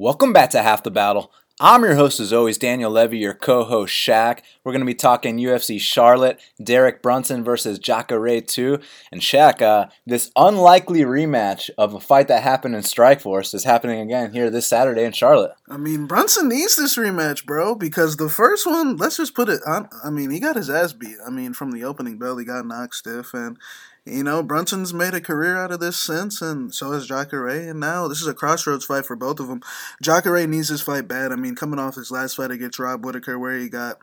Welcome back to Half the Battle. I'm your host, as always, Daniel Levy, your co host, Shaq. We're going to be talking UFC Charlotte, Derek Brunson versus Jacare 2. And Shaq, uh, this unlikely rematch of a fight that happened in Strikeforce is happening again here this Saturday in Charlotte. I mean, Brunson needs this rematch, bro, because the first one, let's just put it. I mean, he got his ass beat. I mean, from the opening bell, he got knocked stiff. And you know, Brunson's made a career out of this since, and so has Jacare. And now this is a crossroads fight for both of them. Jacare needs this fight bad. I mean, coming off his last fight against Rob Whittaker, where he got,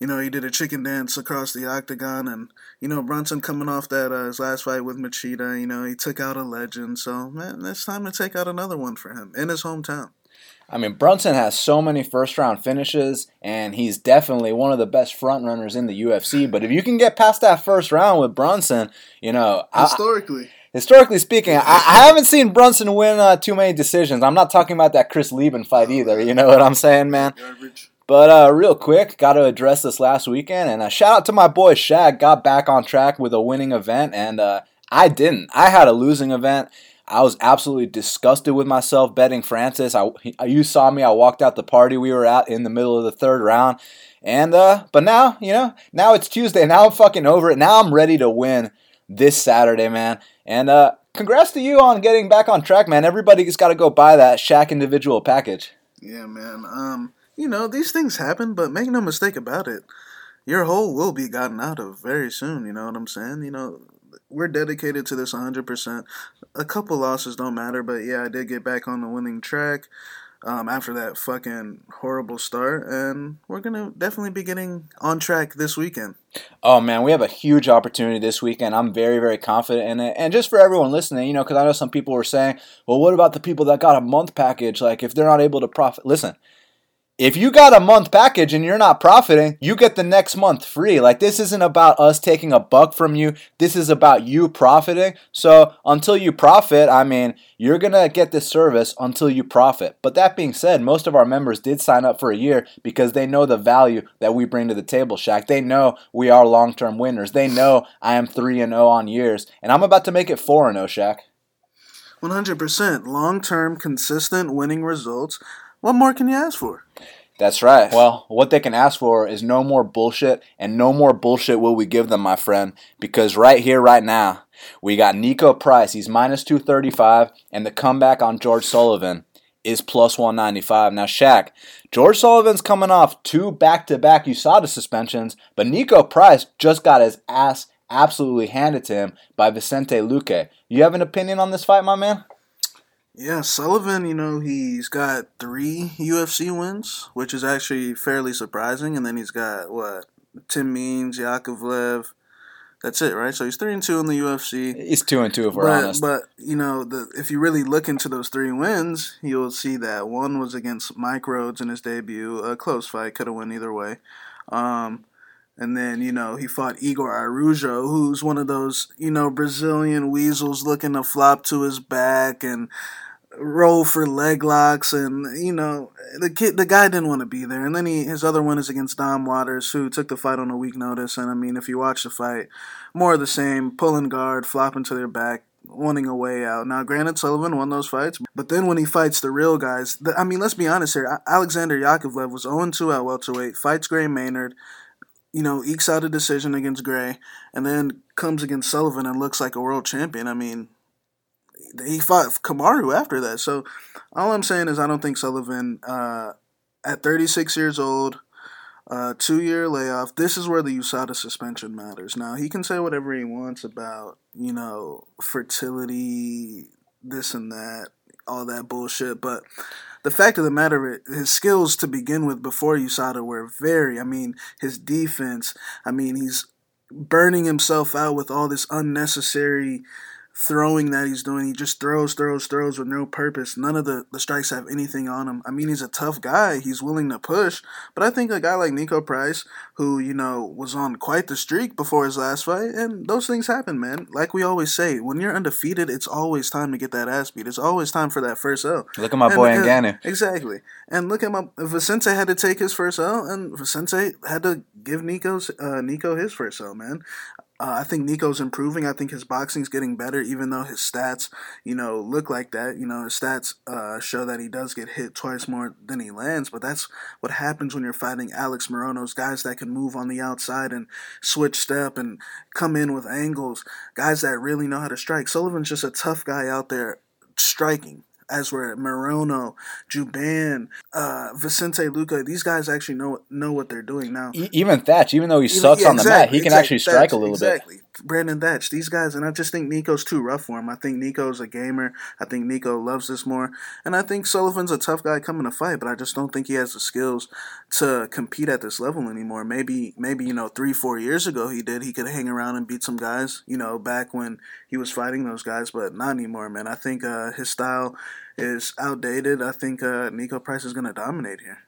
you know, he did a chicken dance across the octagon, and you know, Brunson coming off that uh, his last fight with Machida, you know, he took out a legend. So man, it's time to take out another one for him in his hometown. I mean, Brunson has so many first round finishes, and he's definitely one of the best front runners in the UFC. But if you can get past that first round with Brunson, you know, historically. I, historically speaking, I, I, haven't seen Brunson win uh, too many decisions. I'm not talking about that Chris Leben fight either. You know what I'm saying, man? Garbage. But uh, real quick, got to address this last weekend, and a shout out to my boy Shaq. Got back on track with a winning event, and uh, I didn't. I had a losing event. I was absolutely disgusted with myself betting Francis. I, you saw me. I walked out the party we were at in the middle of the third round, and uh, but now you know now it's Tuesday. Now I'm fucking over it. Now I'm ready to win this Saturday, man. And uh, congrats to you on getting back on track, man. Everybody's got to go buy that Shaq individual package. Yeah, man. Um, you know these things happen, but make no mistake about it. Your hole will be gotten out of very soon. You know what I'm saying? You know we're dedicated to this 100%. A couple losses don't matter, but yeah, I did get back on the winning track um, after that fucking horrible start, and we're gonna definitely be getting on track this weekend. Oh man, we have a huge opportunity this weekend. I'm very, very confident in it. And just for everyone listening, you know, because I know some people were saying, well, what about the people that got a month package? Like, if they're not able to profit, listen, if you got a month package and you're not profiting, you get the next month free. Like this isn't about us taking a buck from you. This is about you profiting. So until you profit, I mean, you're going to get this service until you profit. But that being said, most of our members did sign up for a year because they know the value that we bring to the table, Shaq. They know we are long-term winners. They know I am 3 and 0 on years, and I'm about to make it 4 and 0, Shaq. 100% long-term consistent winning results what more can you ask for? That's right. Well, what they can ask for is no more bullshit, and no more bullshit will we give them, my friend. Because right here, right now, we got Niko Price. He's minus 235, and the comeback on George Sullivan is plus 195. Now, Shaq, George Sullivan's coming off two back to back USADA suspensions, but Niko Price just got his ass absolutely handed to him by Vicente Luque. You have an opinion on this fight, my man? Yeah, Sullivan, you know, he's got three UFC wins, which is actually fairly surprising. And then he's got, what, Tim Means, Yakovlev. That's it, right? So he's three and two in the UFC. He's two and two if we're but, honest. But you know, the if you really look into those three wins, you'll see that one was against Mike Rhodes in his debut, a close fight, could have went either way. Um, and then, you know, he fought Igor Araujo, who's one of those, you know, Brazilian weasels looking to flop to his back and roll for leg locks, and you know the kid, the guy didn't want to be there. And then he his other one is against Dom Waters, who took the fight on a week notice. And I mean, if you watch the fight, more of the same, pulling guard, flopping to their back, wanting a way out. Now, granted, Sullivan won those fights, but then when he fights the real guys, the, I mean, let's be honest here. Alexander Yakovlev was 0-2 at welterweight, fights Gray Maynard, you know, ekes out a decision against Gray, and then comes against Sullivan and looks like a world champion. I mean, he fought Kamaru after that. So all I'm saying is I don't think Sullivan, uh, at 36 years old, uh, two year layoff. This is where the USADA suspension matters. Now he can say whatever he wants about you know fertility, this and that, all that bullshit, but. The fact of the matter, his skills to begin with before USADA were very. I mean, his defense. I mean, he's burning himself out with all this unnecessary throwing that he's doing. He just throws, throws, throws with no purpose. None of the, the strikes have anything on him. I mean, he's a tough guy. He's willing to push. But I think a guy like Niko Price, who, you know, was on quite the streak before his last fight, and those things happen, man. Like we always say, when you're undefeated, it's always time to get that ass beat. It's always time for that first L. Look at my and, boy Ngannou. Exactly. And look at my Vicente had to take his first L, and Vicente had to give Niko's uh, Niko his first L, man. Uh, I think Niko's improving. I think his boxing's getting better, even though his stats, you know, look like that. You know, his stats uh, show that he does get hit twice more than he lands. But that's what happens when you're fighting Alex Morono's guys that can move on the outside and switch step and come in with angles. Guys that really know how to strike. Sullivan's just a tough guy out there striking as were Morono, Juban, uh, Vicente Luque. These guys actually know know what they're doing now. even Thatch, even though he even, sucks yeah, on the mat, he can exactly, actually strike Thatch, a little bit. exactly. bit. Brandon Thatch, these guys, and I just think Niko's too rough for him. I think Niko's a gamer. I think Niko loves this more, and I think Sullivan's a tough guy coming to fight, but I just don't think he has the skills to compete at this level anymore. Maybe, maybe you know, three, four years ago he did. He could hang around and beat some guys, you know, back when he was fighting those guys, but not anymore, man. I think uh, his style is outdated. I think uh, Niko Price is going to dominate here.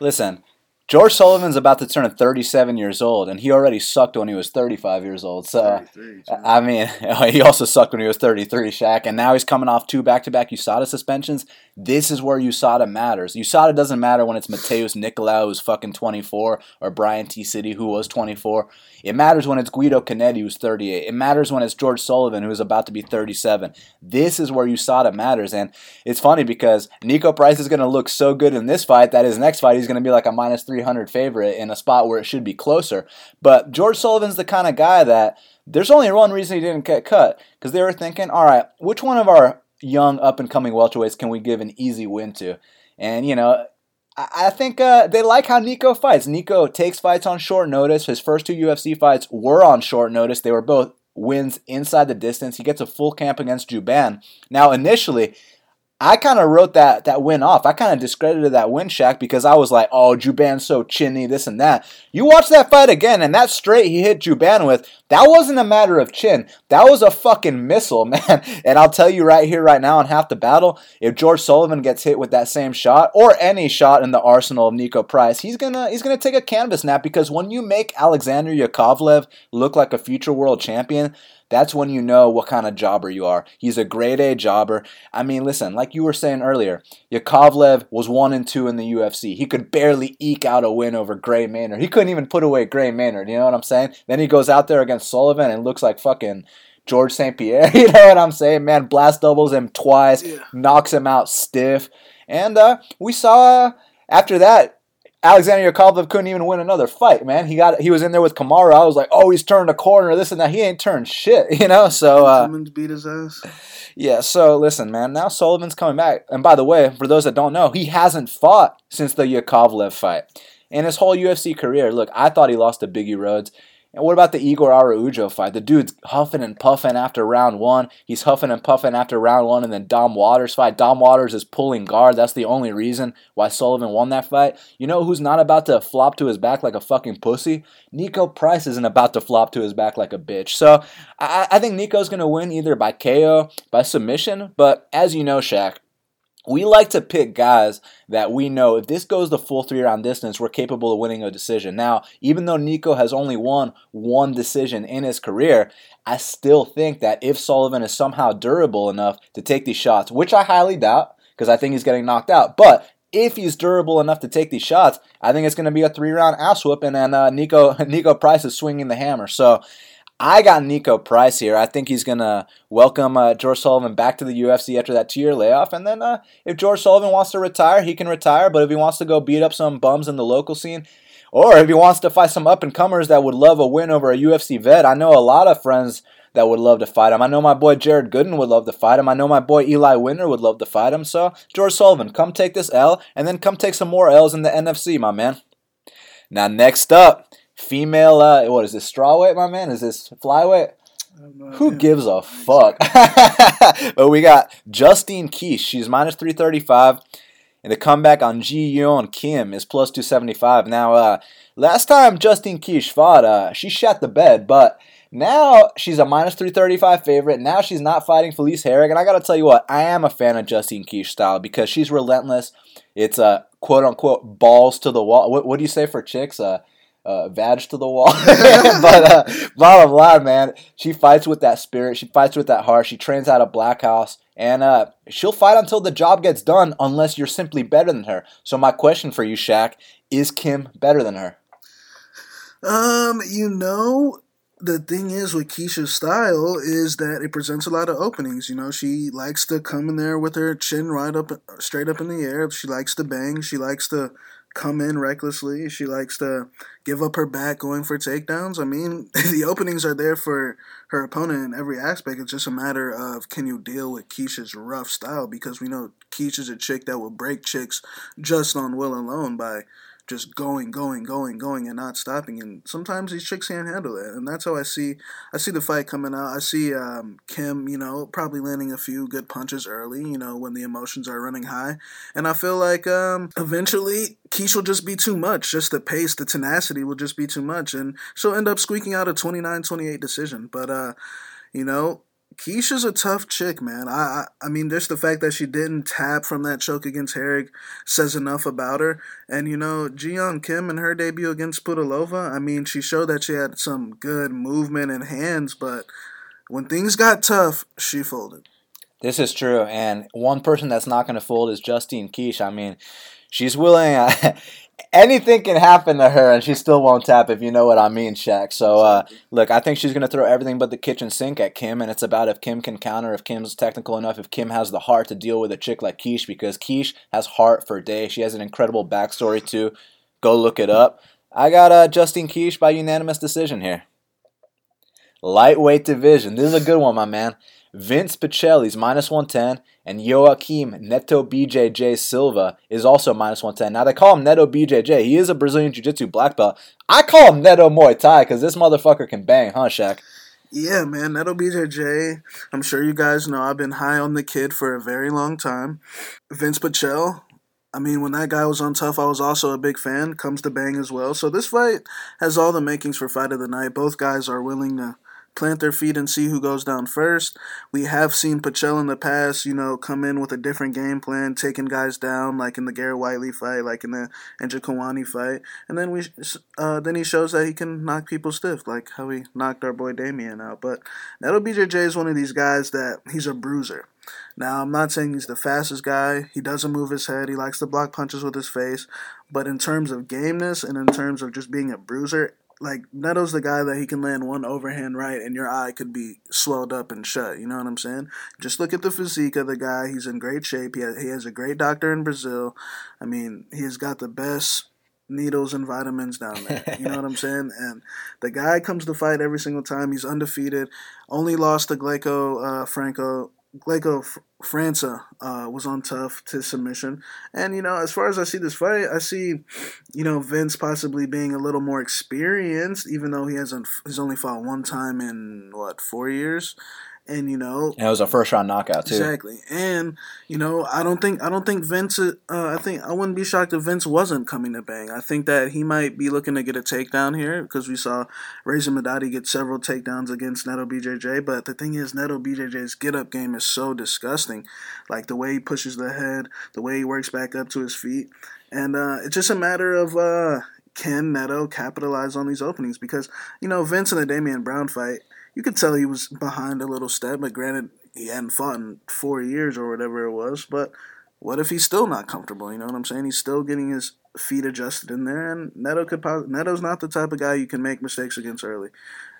Listen, George Sullivan's about to turn 37 years old, and he already sucked when he was 35 years old. So, I mean, oh, he also sucked when he was 33, Shaq, and now he's coming off two back-to-back USADA suspensions. This is where USADA matters. USADA doesn't matter when it's Mateus Nicolau, who's fucking 24, or Brian T. City, who was 24. It matters when it's Guido Cannetti, who's 38. It matters when it's George Sullivan, who's about to be 37. This is where USADA matters, and it's funny because Niko Price is going to look so good in this fight that his next fight he's going to be like a minus 3 300 favorite in a spot where it should be closer. But George Sullivan's the kind of guy that there's only one reason he didn't get cut because they were thinking, all right, which one of our young up and coming welterweights can we give an easy win to? And you know, I think uh, they like how Niko fights. Niko takes fights on short notice. His first two UFC fights were on short notice. They were both wins inside the distance. He gets a full camp against Juban. Now, initially, I kind of wrote that that win off. I kind of discredited that win, Shaq, because I was like, "Oh, Juban's so chinny, this and that." You watch that fight again, and that straight he hit Juban with, that wasn't a matter of chin. That was a fucking missile, man. And I'll tell you right here, right now, in half the battle, if George Sullivan gets hit with that same shot or any shot in the arsenal of Niko Price, he's gonna he's gonna take a canvas nap because when you make Alexander Yakovlev look like a future world champion, that's when you know what kind of jobber you are. He's a grade A jobber. I mean, listen, like you were saying earlier, Yakovlev was one and two in the UFC. He could barely eke out a win over Gray Maynard. He couldn't even put away Gray Maynard. You know what I'm saying? Then he goes out there against Sullivan and looks like fucking George St. Pierre. You know what I'm saying? Man, blast doubles him twice, yeah. knocks him out stiff. And uh, we saw uh, after that, Alexander Yakovlev couldn't even win another fight, man. He got he was in there with Kamara. I was like, oh, he's turned a corner, this and that. He ain't turned shit, you know. So uh, Cummins beat his ass. Yeah. So listen, man. Now Sullivan's coming back, and by the way, for those that don't know, he hasn't fought since the Yakovlev fight. In his whole UFC career, look, I thought he lost to Biggie Rhodes. And what about the Igor Araujo fight? The dude's huffing and puffing after round one. He's huffing and puffing after round one, and then Dom Waters fight. Dom Waters is pulling guard. That's the only reason why Sullivan won that fight. You know who's not about to flop to his back like a fucking pussy? Niko Price isn't about to flop to his back like a bitch. So I, I think Niko's gonna win either by KO, by submission. But as you know, Shaq, we like to pick guys that we know if this goes the full three round distance, we're capable of winning a decision. Now, even though Niko has only won one decision in his career, I still think that if Sullivan is somehow durable enough to take these shots, which I highly doubt because I think he's getting knocked out, but if he's durable enough to take these shots, I think it's going to be a three round ass whooping, and uh, Niko Niko Price is swinging the hammer. So I got Niko Price here. I think he's gonna welcome uh, George Sullivan back to the UFC after that two-year layoff, and then uh, if George Sullivan wants to retire, he can retire. But if he wants to go beat up some bums in the local scene, or if he wants to fight some up-and-comers that would love a win over a UFC vet, I know a lot of friends that would love to fight him. I know my boy Jared Gooden would love to fight him. I know my boy Eli Winter would love to fight him. So George Sullivan, come take this L, and then come take some more L's in the NFC, my man. Now next up female. Uh, what is this? Strawweight, my man? Is this flyweight? Who gives a fuck? but we got Justine Kish. She's minus 335. And the comeback on Ji Yeon Kim is plus 275. Now, uh, last time Justine Kish fought, uh, she shot the bed, but now she's a minus 335 favorite. Now she's not fighting Felice Herrig. And I got to tell you what, I am a fan of Justine Kish style because she's relentless. It's a uh, quote unquote balls to the wall. What, what do you say for chicks? Uh, uh, vag to the wall. but uh, bottom line, man, she fights with that spirit. She fights with that heart. She trains out of Black House, and uh, she'll fight until the job gets done, unless you're simply better than her. So my question for you, Shaq, is Kim better than her? Um, you know, the thing is with Kish's style is that it presents a lot of openings. You know, she likes to come in there with her chin right up, straight up in the air. She likes to bang. She likes to come in recklessly. She likes to give up her back going for takedowns. I mean, the openings are there for her opponent in every aspect. It's just a matter of can you deal with Kish's rough style because we know Kish's a chick that will break chicks just on will alone by just going, going, going, going, and not stopping. And sometimes these chicks can't handle it, and that's how I see I see the fight coming out. I see um, Kim, you know, probably landing a few good punches early, you know, when the emotions are running high, and I feel like um, eventually Keisha will just be too much. Just the pace, the tenacity will just be too much, and she'll end up squeaking out a 29-28 decision. But uh, you know, Kish's a tough chick, man. I, I, I mean, just the fact that she didn't tap from that choke against Herrig says enough about her. And you know, Ji-yeon Kim in her debut against Pudilova, I mean, she showed that she had some good movement and hands, but when things got tough, she folded. This is true, and one person that's not going to fold is Justine Kish. I mean, she's willing. Anything can happen to her and she still won't tap if you know what I mean, Shaq. So uh, look, I think she's gonna throw everything but the kitchen sink at Kim, and it's about if Kim can counter, if Kim's technical enough, if Kim has the heart to deal with a chick like Kish, because Kish has heart for days. She has an incredible backstory too. Go look it up. I got uh, Justine Kish by unanimous decision here. Lightweight division. This is a good one, my man. Vince Pichel's minus 110, and Joaquim Neto BJJ Silva is also minus 110. Now, they call him Neto BJJ. He is a Brazilian Jiu Jitsu black belt. I call him Neto Muay Thai because this motherfucker can bang, huh, Shaq? Yeah, man, Neto BJJ. I'm sure you guys know I've been high on the kid for a very long time. Vince Pichel, I mean, when that guy was on TUF, I was also a big fan. Comes to bang as well. So this fight has all the makings for fight of the night. Both guys are willing to plant their feet and see who goes down first. We have seen Pichel in the past, you know, come in with a different game plan, taking guys down, like in the Garrett Whiteley fight, like in the Njokuani fight, and then we, uh, then he shows that he can knock people stiff, like how he knocked our boy Damien out. But Neto BJJ is one of these guys that he's a bruiser. Now, I'm not saying he's the fastest guy. He doesn't move his head. He likes to block punches with his face. But in terms of gameness and in terms of just being a bruiser, like Neto's the guy that he can land one overhand right and your eye could be swelled up and shut. You know what I'm saying? Just look at the physique of the guy. He's in great shape. He has, he has a great doctor in Brazil. I mean, he's got the best needles and vitamins down there. You know what I'm saying? And the guy comes to fight every single time. He's undefeated. Only lost to Glaico uh, Franco Glaico França uh, was on TUF to submission. And, you know, as far as I see this fight, I see, you know, Vince possibly being a little more experienced, even though he hasn't, he's only fought one time in, what, four years? And you know, and it was a first round knockout too. Exactly, and you know, I don't think I don't think Vince. Uh, I think I wouldn't be shocked if Vince wasn't coming to bang. I think that he might be looking to get a takedown here because we saw Reza Madadi get several takedowns against Neto BJJ. But the thing is, Neto BJJ's get up game is so disgusting. Like the way he pushes the head, the way he works back up to his feet, and uh, it's just a matter of. Uh, can Neto capitalize on these openings? Because, you know, Vince and the Damian Brown fight, you could tell he was behind a little step. But granted, he hadn't fought in four years or whatever it was. But what if he's still not comfortable? You know what I'm saying? He's still getting his feet adjusted in there, and Neto could. Neto's not the type of guy you can make mistakes against early.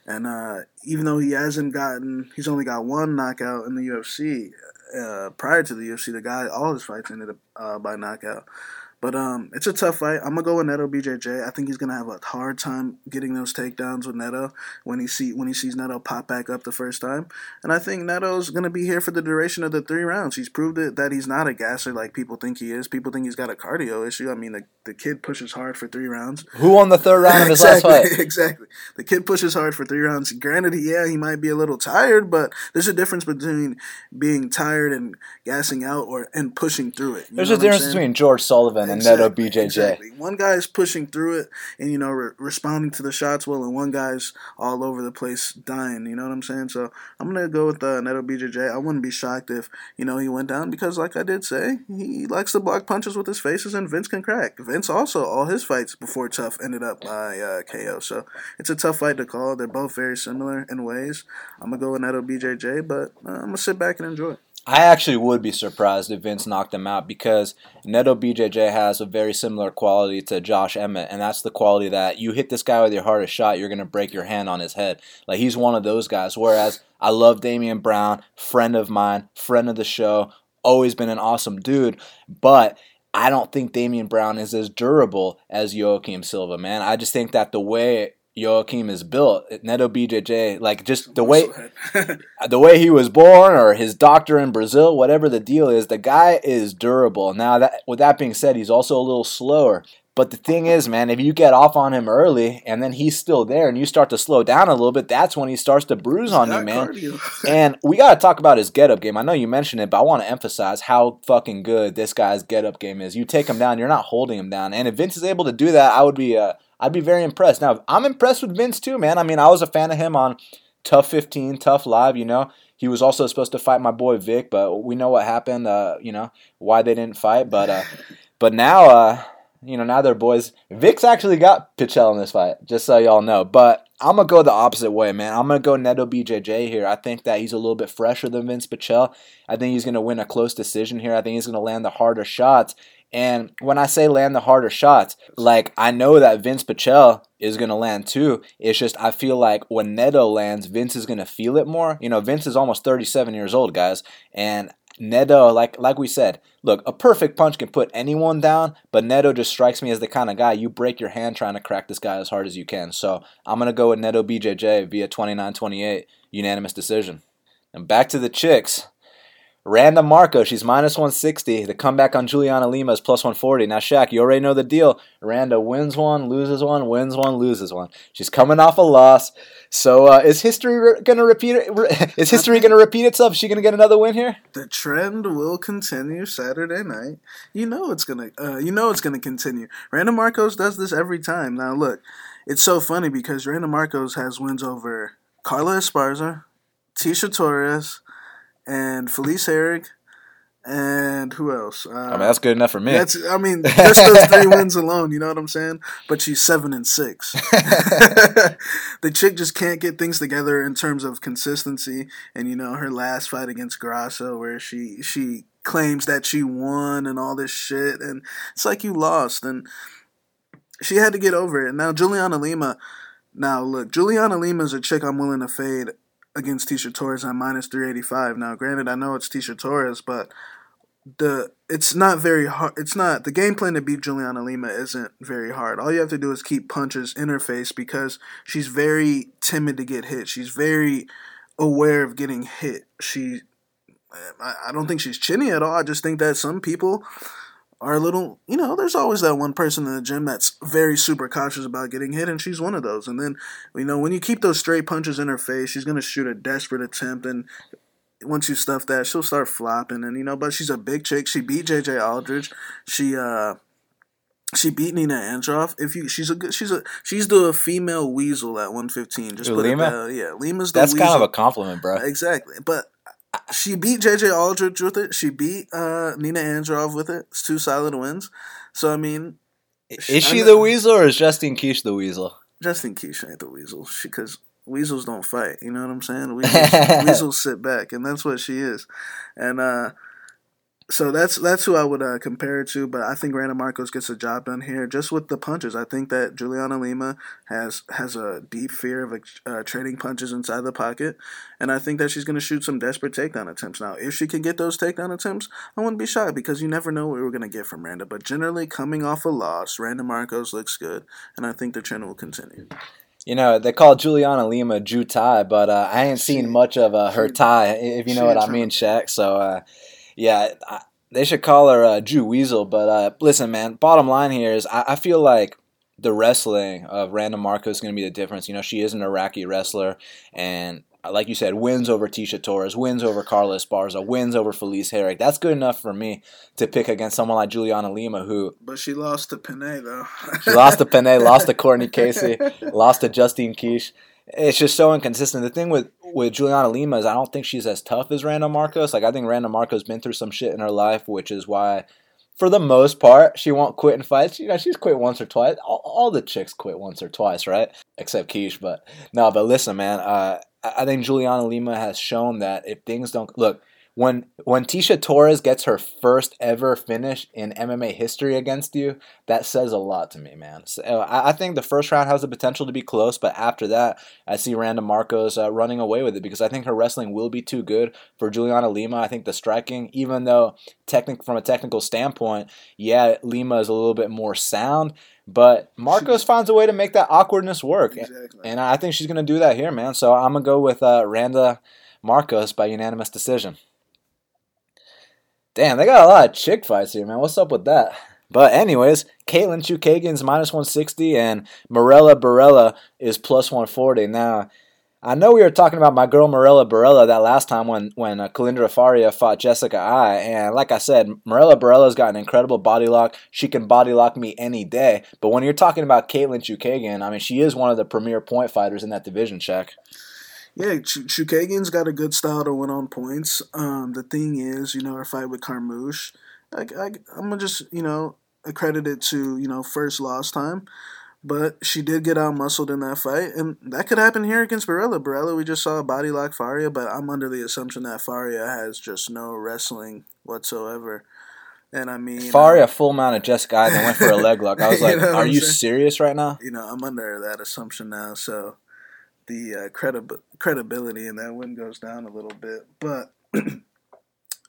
And uh, even though he hasn't gotten, he's only got one knockout in the UFC. Uh, prior to the UFC, the guy, all his fights ended up uh, by knockout. But um, it's a tough fight. I'm gonna go with Neto BJJ. I think he's gonna have a hard time getting those takedowns with Neto when he see when he sees Neto pop back up the first time. And I think Neto's gonna be here for the duration of the three rounds. He's proved it that he's not a gasser like people think he is. People think he's got a cardio issue. I mean, the, the kid pushes hard for three rounds. Who won the third round of his exactly, last fight? exactly. The kid pushes hard for three rounds. Granted, yeah, he might be a little tired, but there's a difference between being tired and gassing out or and pushing through it. There's a difference between George Sullivan and exactly, Neto BJJ. Exactly. One guy's pushing through it and you know re- responding to the shots well, and one guy's all over the place dying. You know what I'm saying? So I'm gonna go with uh, Neto BJJ. I wouldn't be shocked if you know he went down because, like I did say, he likes to block punches with his faces, and Vince can crack. Vince also all his fights before TUF ended up by uh, KO. So it's a tough fight to call. They're both very similar in ways. I'm gonna go with Neto BJJ, but uh, I'm gonna sit back and enjoy. I actually would be surprised if Vince knocked him out because Neto BJJ has a very similar quality to Josh Emmett, and that's the quality that you hit this guy with your hardest shot, you're gonna break your hand on his head. Like he's one of those guys. Whereas I love Damian Brown, friend of mine, friend of the show, always been an awesome dude, but I don't think Damian Brown is as durable as Joaquim Silva, man. I just think that the way Joaquim is built, Neto BJJ, like just the way the way he was born or his doctor in Brazil, whatever the deal is, the guy is durable. Now that with that being said, he's also a little slower. But the thing is, man, if you get off on him early and then he's still there and you start to slow down a little bit, that's when he starts to bruise on you, man. and we got to talk about his get up game. I know you mentioned it, but I want to emphasize how fucking good this guy's get up game is. You take him down, you're not holding him down. And if Vince is able to do that, I would be uh, I'd be very impressed. Now, I'm impressed with Vince too, man. I mean, I was a fan of him on TUF 15, TUF Live, you know. He was also supposed to fight my boy Vic, but we know what happened, uh, you know, why they didn't fight. But uh, but now, uh, you know, now they're boys. Vic's actually got Pichel in this fight, just so y'all know. But I'm gonna go the opposite way, man. I'm gonna go Neto BJJ here. I think that he's a little bit fresher than Vince Pichel. I think he's gonna win a close decision here. I think he's gonna land the harder shots. And when I say land the harder shots, like I know that Vince Pichel is going to land too. It's just I feel like when Neto lands, Vince is going to feel it more. You know, Vince is almost 37 years old, guys, and Neto, like like we said, look, a perfect punch can put anyone down, but Neto just strikes me as the kind of guy you break your hand trying to crack this guy as hard as you can. So I'm gonna go with Neto BJJ via 29-28 unanimous decision. And back to the chicks. Randa Marco, she's minus 160. The comeback on Juliana Lima is plus 140. Now, Shaq, you already know the deal. Randa wins one, loses one, wins one, loses one. She's coming off a loss. So, uh, is history re- gonna repeat it? Is history gonna repeat itself? Is she gonna get another win here? The trend will continue Saturday night. You know it's gonna. Uh, you know it's gonna continue. Randa Markos does this every time. Now, look, it's so funny because Randa Markos has wins over Carla Esparza, Tecia Torres and Felice Herrig, and who else? Uh, I mean, that's good enough for me. That's, I mean, just those three wins alone. You know what I'm saying? But she's seven and six. the chick just can't get things together in terms of consistency. And you know, her last fight against Grasso, where she she claims that she won and all this shit, and it's like you lost, and she had to get over it. Now Juliana Lima. Now look, Juliana Lima is a chick I'm willing to fade against Tecia Torres at minus 385. Now, granted, I know it's Tecia Torres, but the it's not very hard. It's not the game plan to beat Juliana Lima isn't very hard. All you have to do is keep punches in her face because she's very timid to get hit. She's very aware of getting hit. She, I don't think she's chinny at all. I just think that some people are a little, you know, there's always that one person in the gym that's very super cautious about getting hit, and she's one of those. And then, you know, when you keep those straight punches in her face, she's gonna shoot a desperate attempt, and once you stuff that, she'll start flopping. And you know, but she's a big chick. She beat JJ Aldrich. She uh she beat Nina Ansaroff. If you, she's a good, she's a, she's the female weasel at 115. Just Ooh, put Lima? it, yeah, Lima's the. That's weasel. kind of a compliment, bro. Exactly, but she beat JJ Aldrich with it. She beat uh, Nina Ansaroff with it. It's two solid wins. So I mean, is she the weasel or is Justin Kish the weasel? Justin Kish ain't the weasel. because weasels don't fight. You know what I'm saying? Weasels, weasels sit back, and that's what she is. And uh, so that's that's who I would uh, compare it to. But I think Randa Markos gets the job done here, just with the punches. I think that Juliana Lima has has a deep fear of uh, trading punches inside the pocket, and I think that she's going to shoot some desperate takedown attempts. Now, if she can get those takedown attempts, I wouldn't be shocked because you never know what we're going to get from Randa. But generally, coming off a loss, Randa Markos looks good, and I think the trend will continue. You know, they call Juliana Lima Ju Thai, but uh, I ain't seen much of uh, her Thai, if you know what I mean, Shaq. So, uh, yeah, I, they should call her uh, Jew Weasel. But uh, listen, man, bottom line here is I, I feel like the wrestling of Randa Marco is going to be the difference. You know, she is an Iraqi wrestler, and uh, like you said, wins over Tecia Torres, wins over Carla Esparza, wins over Felice Herrig. That's good enough for me to pick against someone like Juliana Lima, who. But she lost to Panay, though. she lost to Panay, lost to Courtney Casey, lost to Justine Kish it's just so inconsistent. The thing with with Juliana Lima is I don't think she's as tough as Randa Markos. Like I think Randa Markos been through some shit in her life, which is why, for the most part, she won't quit in fights. You know, she's quit once or twice. All, all the chicks quit once or twice, right? Except Kish. But no, but listen, man. Uh, I think Juliana Lima has shown that if things don't look when when Tecia Torres gets her first ever finish in MMA history against you, that says a lot to me, man. So, uh, I, I think the first round has the potential to be close, but after that, I see Randa Markos uh, running away with it because I think her wrestling will be too good for Juliana Lima. I think the striking, even though technic from a technical standpoint, yeah, Lima is a little bit more sound. But Markos finds a way to make that awkwardness work, Exactly. and I think she's gonna do that here, man. So I'm gonna go with uh, Randa Markos by unanimous decision. Damn, they got a lot of chick fights here, man. What's up with that? But anyways, Katlyn Chookagian's minus 160 and Morella Barella is plus 140. Now, I know we were talking about my girl Morella Barella that last time when when uh, Kalindra Faria fought Jessica Eye, and like I said, Morella Barella's got an incredible body lock. She can body lock me any day. But when you're talking about Katlyn Chookagian, I mean, she is one of the premier point fighters in that division. Check. Yeah, Ch- Chookagian's got a good style to win on points. Um, the thing is, you know, her fight with Carmouche, I, I, I'm gonna just, you know, accredit it to, you know, first loss time. But she did get out muscled in that fight, and that could happen here against Barella. Barella, we just saw a body lock Faria, but I'm under the assumption that Faria has just no wrestling whatsoever. And I mean, Faria full mount of Jessica then went for a leg lock. I was You like, know are you serious right now? you know, I'm under that assumption now, so the uh, credi- credibility in that win goes down a little bit. But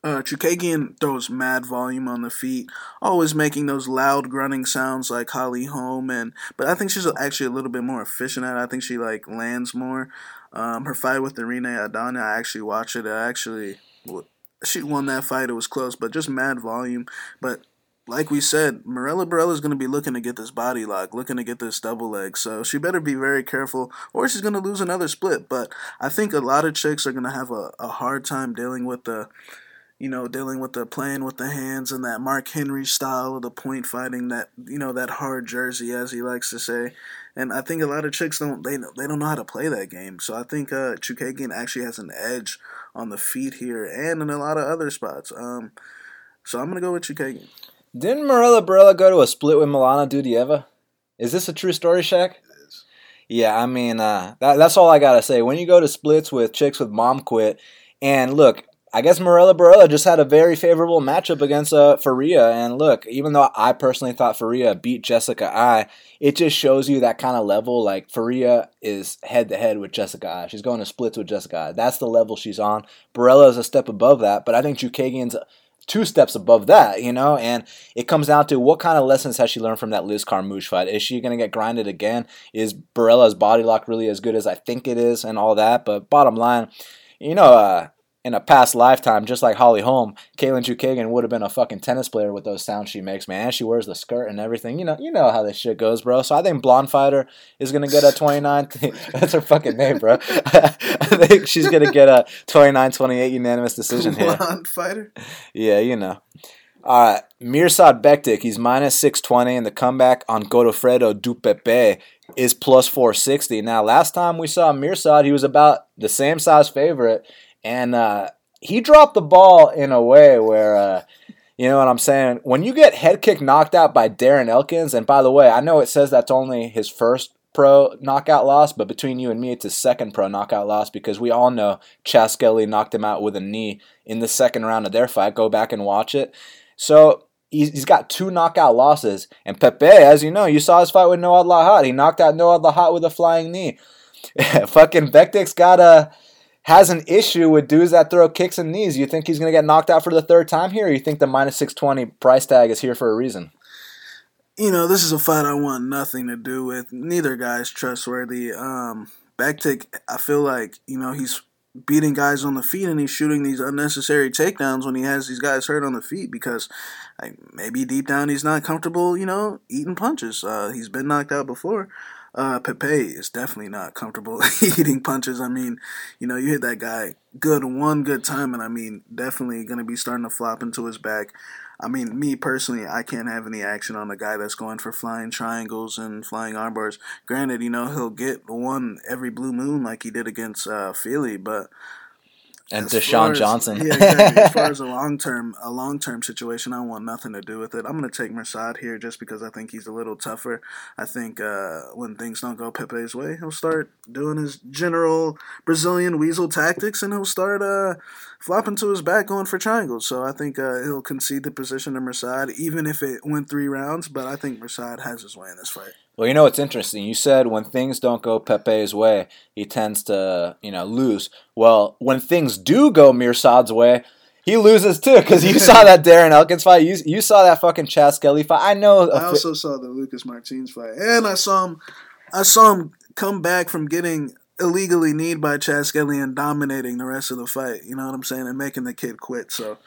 uh, Chookagian throws mad volume on the feet, always making those loud grunting sounds like Holly Holm, and but I think she's actually a little bit more efficient at. it. I think she like lands more. Um, her fight with Irene Aldana, I actually watched it. I actually she won that fight. It was close, but just mad volume. But like we said, Morella Barella is going to be looking to get this body lock, looking to get this double leg. So she better be very careful, or she's going to lose another split. But I think a lot of chicks are going to have a, a hard time dealing with the, you know, dealing with the playing with the hands and that Mark Henry style of the point fighting, that you know, that hard jersey as he likes to say. And I think a lot of chicks don't they they don't know how to play that game. So I think uh, Chookagian actually has an edge on the feet here and in a lot of other spots. Um, so I'm gonna go with Chookagian. Didn't Morella Barella go to a split with Milana Dudieva? Is this a true story, Shaq? Yeah, I mean, uh, that, that's all I gotta say. When you go to splits with chicks with mom quit, and look, I guess Morella Barella just had a very favorable matchup against uh, Faria. And look, even though I personally thought Faria beat Jessica Eye, it just shows you that kind of level. Like Faria is head to head with Jessica Eye. She's going to splits with Jessica Eye. That's the level she's on. Barella is a step above that, but I think Chookagian's two steps above that, you know? And it comes down to what kind of lessons has she learned from that Liz Carmouche fight? Is she going to get grinded again? Is Barella's body lock really as good as I think it is and all that? But bottom line, you know, uh, in a past lifetime, just like Holly Holm, Katlyn Chookagian would have been a fucking tennis player with those sounds she makes, man. And She wears the skirt and everything. You know, you know how this shit goes, bro. So I think Blonde Fighter is gonna get a 29. That's her fucking name, bro. I think she's gonna get a 29-28 unanimous decision here. Blonde fighter. Yeah, you know. All right, Mirsad Bektik, he's minus 620, and the comeback on Godofredo Dupepe is plus 460. Now, last time we saw Mirsad, he was about the same size favorite, and uh, he dropped the ball in a way where, uh, you know what I'm saying? When you get head kick knocked out by Darren Elkins, and by the way, I know it says that's only his first pro knockout loss, but between you and me, it's his second pro knockout loss because we all know Chas Skelly knocked him out with a knee in the second round of their fight. Go back and watch it. So he's, got two knockout losses. And Pepey, as you know, you saw his fight with Noad Lahat. He knocked out Noad Lahat with a flying knee. Fucking Bektik's got a has an issue with dudes that throw kicks and knees. You think he's gonna get knocked out for the third time here, or you think the minus six twenty price tag is here for a reason? You know, this is a fight I want nothing to do with. Neither guy's trustworthy. Um, Bektik, I feel like you know he's beating guys on the feet and he's shooting these unnecessary takedowns when he has these guys hurt on the feet because like, maybe deep down he's not comfortable, you know, eating punches. Uh, he's been knocked out before. Uh, Pepey is definitely not comfortable eating punches. I mean, you know, you hit that guy good one good time, and I mean, definitely going to be starting to flop into his back. I mean, me personally, I can't have any action on a guy that's going for flying triangles and flying armbars. Granted, you know, he'll get the one every blue moon like he did against uh, Fili, but And As Dashon as- Johnson. Yeah, exactly. As far as a long term a long term situation, I want nothing to do with it. I'm gonna take Mirsad here just because I think he's a little tougher. I think uh, when things don't go Pepey's way, he'll start doing his general Brazilian weasel tactics, and he'll start uh, flopping to his back, going for triangles. So I think uh, he'll concede the position to Mirsad, even if it went three rounds. But I think Mirsad has his way in this fight. Well, you know what's interesting? You said when things don't go Pepey's way, he tends to, you know, lose. Well, when things do go Mirsad's way, he loses too. Because you saw that Darren Elkins fight. You, you saw that fucking Chas Skelly fight. I know. I fi- also saw the Lucas Martins fight, and I saw him. I saw him come back from getting illegally kneed by Chas Skelly and dominating the rest of the fight. You know what I'm saying, and making the kid quit. So,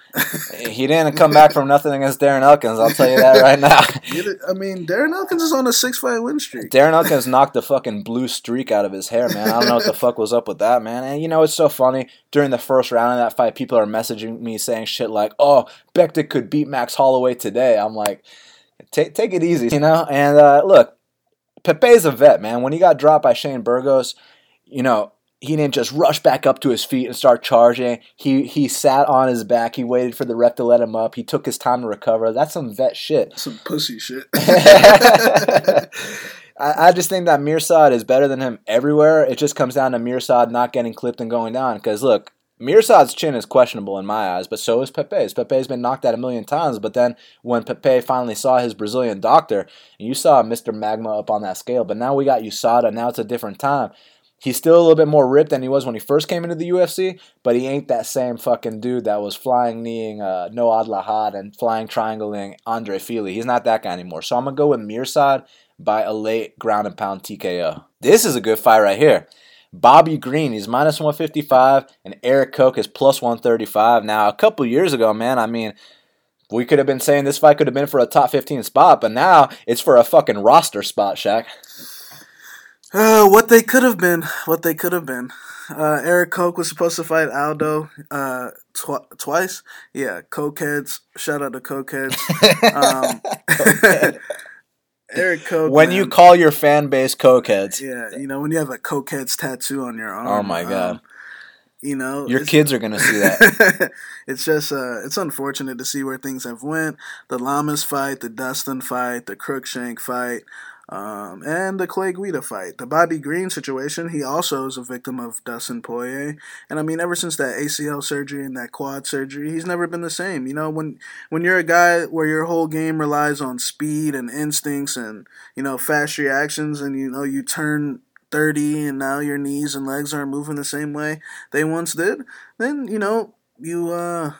he didn't come back from nothing against Darren Elkins. I'll tell you that right now. I mean, Darren Elkins is on a six fight win streak. Darren Elkins knocked the fucking blue streak out of his hair, man. I don't know what the fuck was up with that, man. And you know, it's so funny. During the first round of that fight, people are messaging me saying shit like, "Oh, Bektik could beat Max Holloway today." I'm like, take take it easy, you know. And uh, look, Pepey's a vet, man. When he got dropped by Shane Burgos, you know. He didn't just rush back up to his feet and start charging. He he sat on his back. He waited for the ref to let him up. He took his time to recover. That's some vet shit. Some pussy shit. I, I just think that Mirsad is better than him everywhere. It just comes down to Mirsad not getting clipped and going down. Because look, Mirsad's chin is questionable in my eyes, but so is Pepey's. Pepey's been knocked out a million times, but then when Pepey finally saw his Brazilian doctor, and you saw Mr. Magma up on that scale, but now we got USADA. Now it's a different time. He's still a little bit more ripped than he was when he first came into the UFC, but he ain't that same fucking dude that was flying kneeing uh, Noad Lahat and flying triangling Andre Fili. He's not that guy anymore. So I'm gonna go with Mirsad by a late ground and pound TKO. This is a good fight right here. Bobby Green, he's minus 155, and Erik Koch is plus 135. Now, a couple years ago, man, I mean, we could have been saying this fight could have been for a top 15 spot, but now it's for a fucking roster spot, Shaq. Uh, what they could have been, what they could have been. Uh, Erik Koch was supposed to fight Aldo uh, tw- twice. Yeah, cokeheads. Shout out to cokeheads. Um, Erik Koch. when man, you call your fan base cokeheads, yeah, you know when you have a cokeheads tattoo on your arm. Oh my God. um, you know your kids are gonna see that. it's just uh, it's unfortunate to see where things have went. The Lamas fight, the Dustin fight, the Cruickshank fight, um, and the Clay Guida fight. The Bobby Green situation, he also is a victim of Dustin Poirier. And I mean, ever since that ACL surgery and that quad surgery, he's never been the same. You know, when when you're a guy where your whole game relies on speed and instincts and you know fast reactions, and you know you turn 30 and now your knees and legs aren't moving the same way they once did, then you know you uh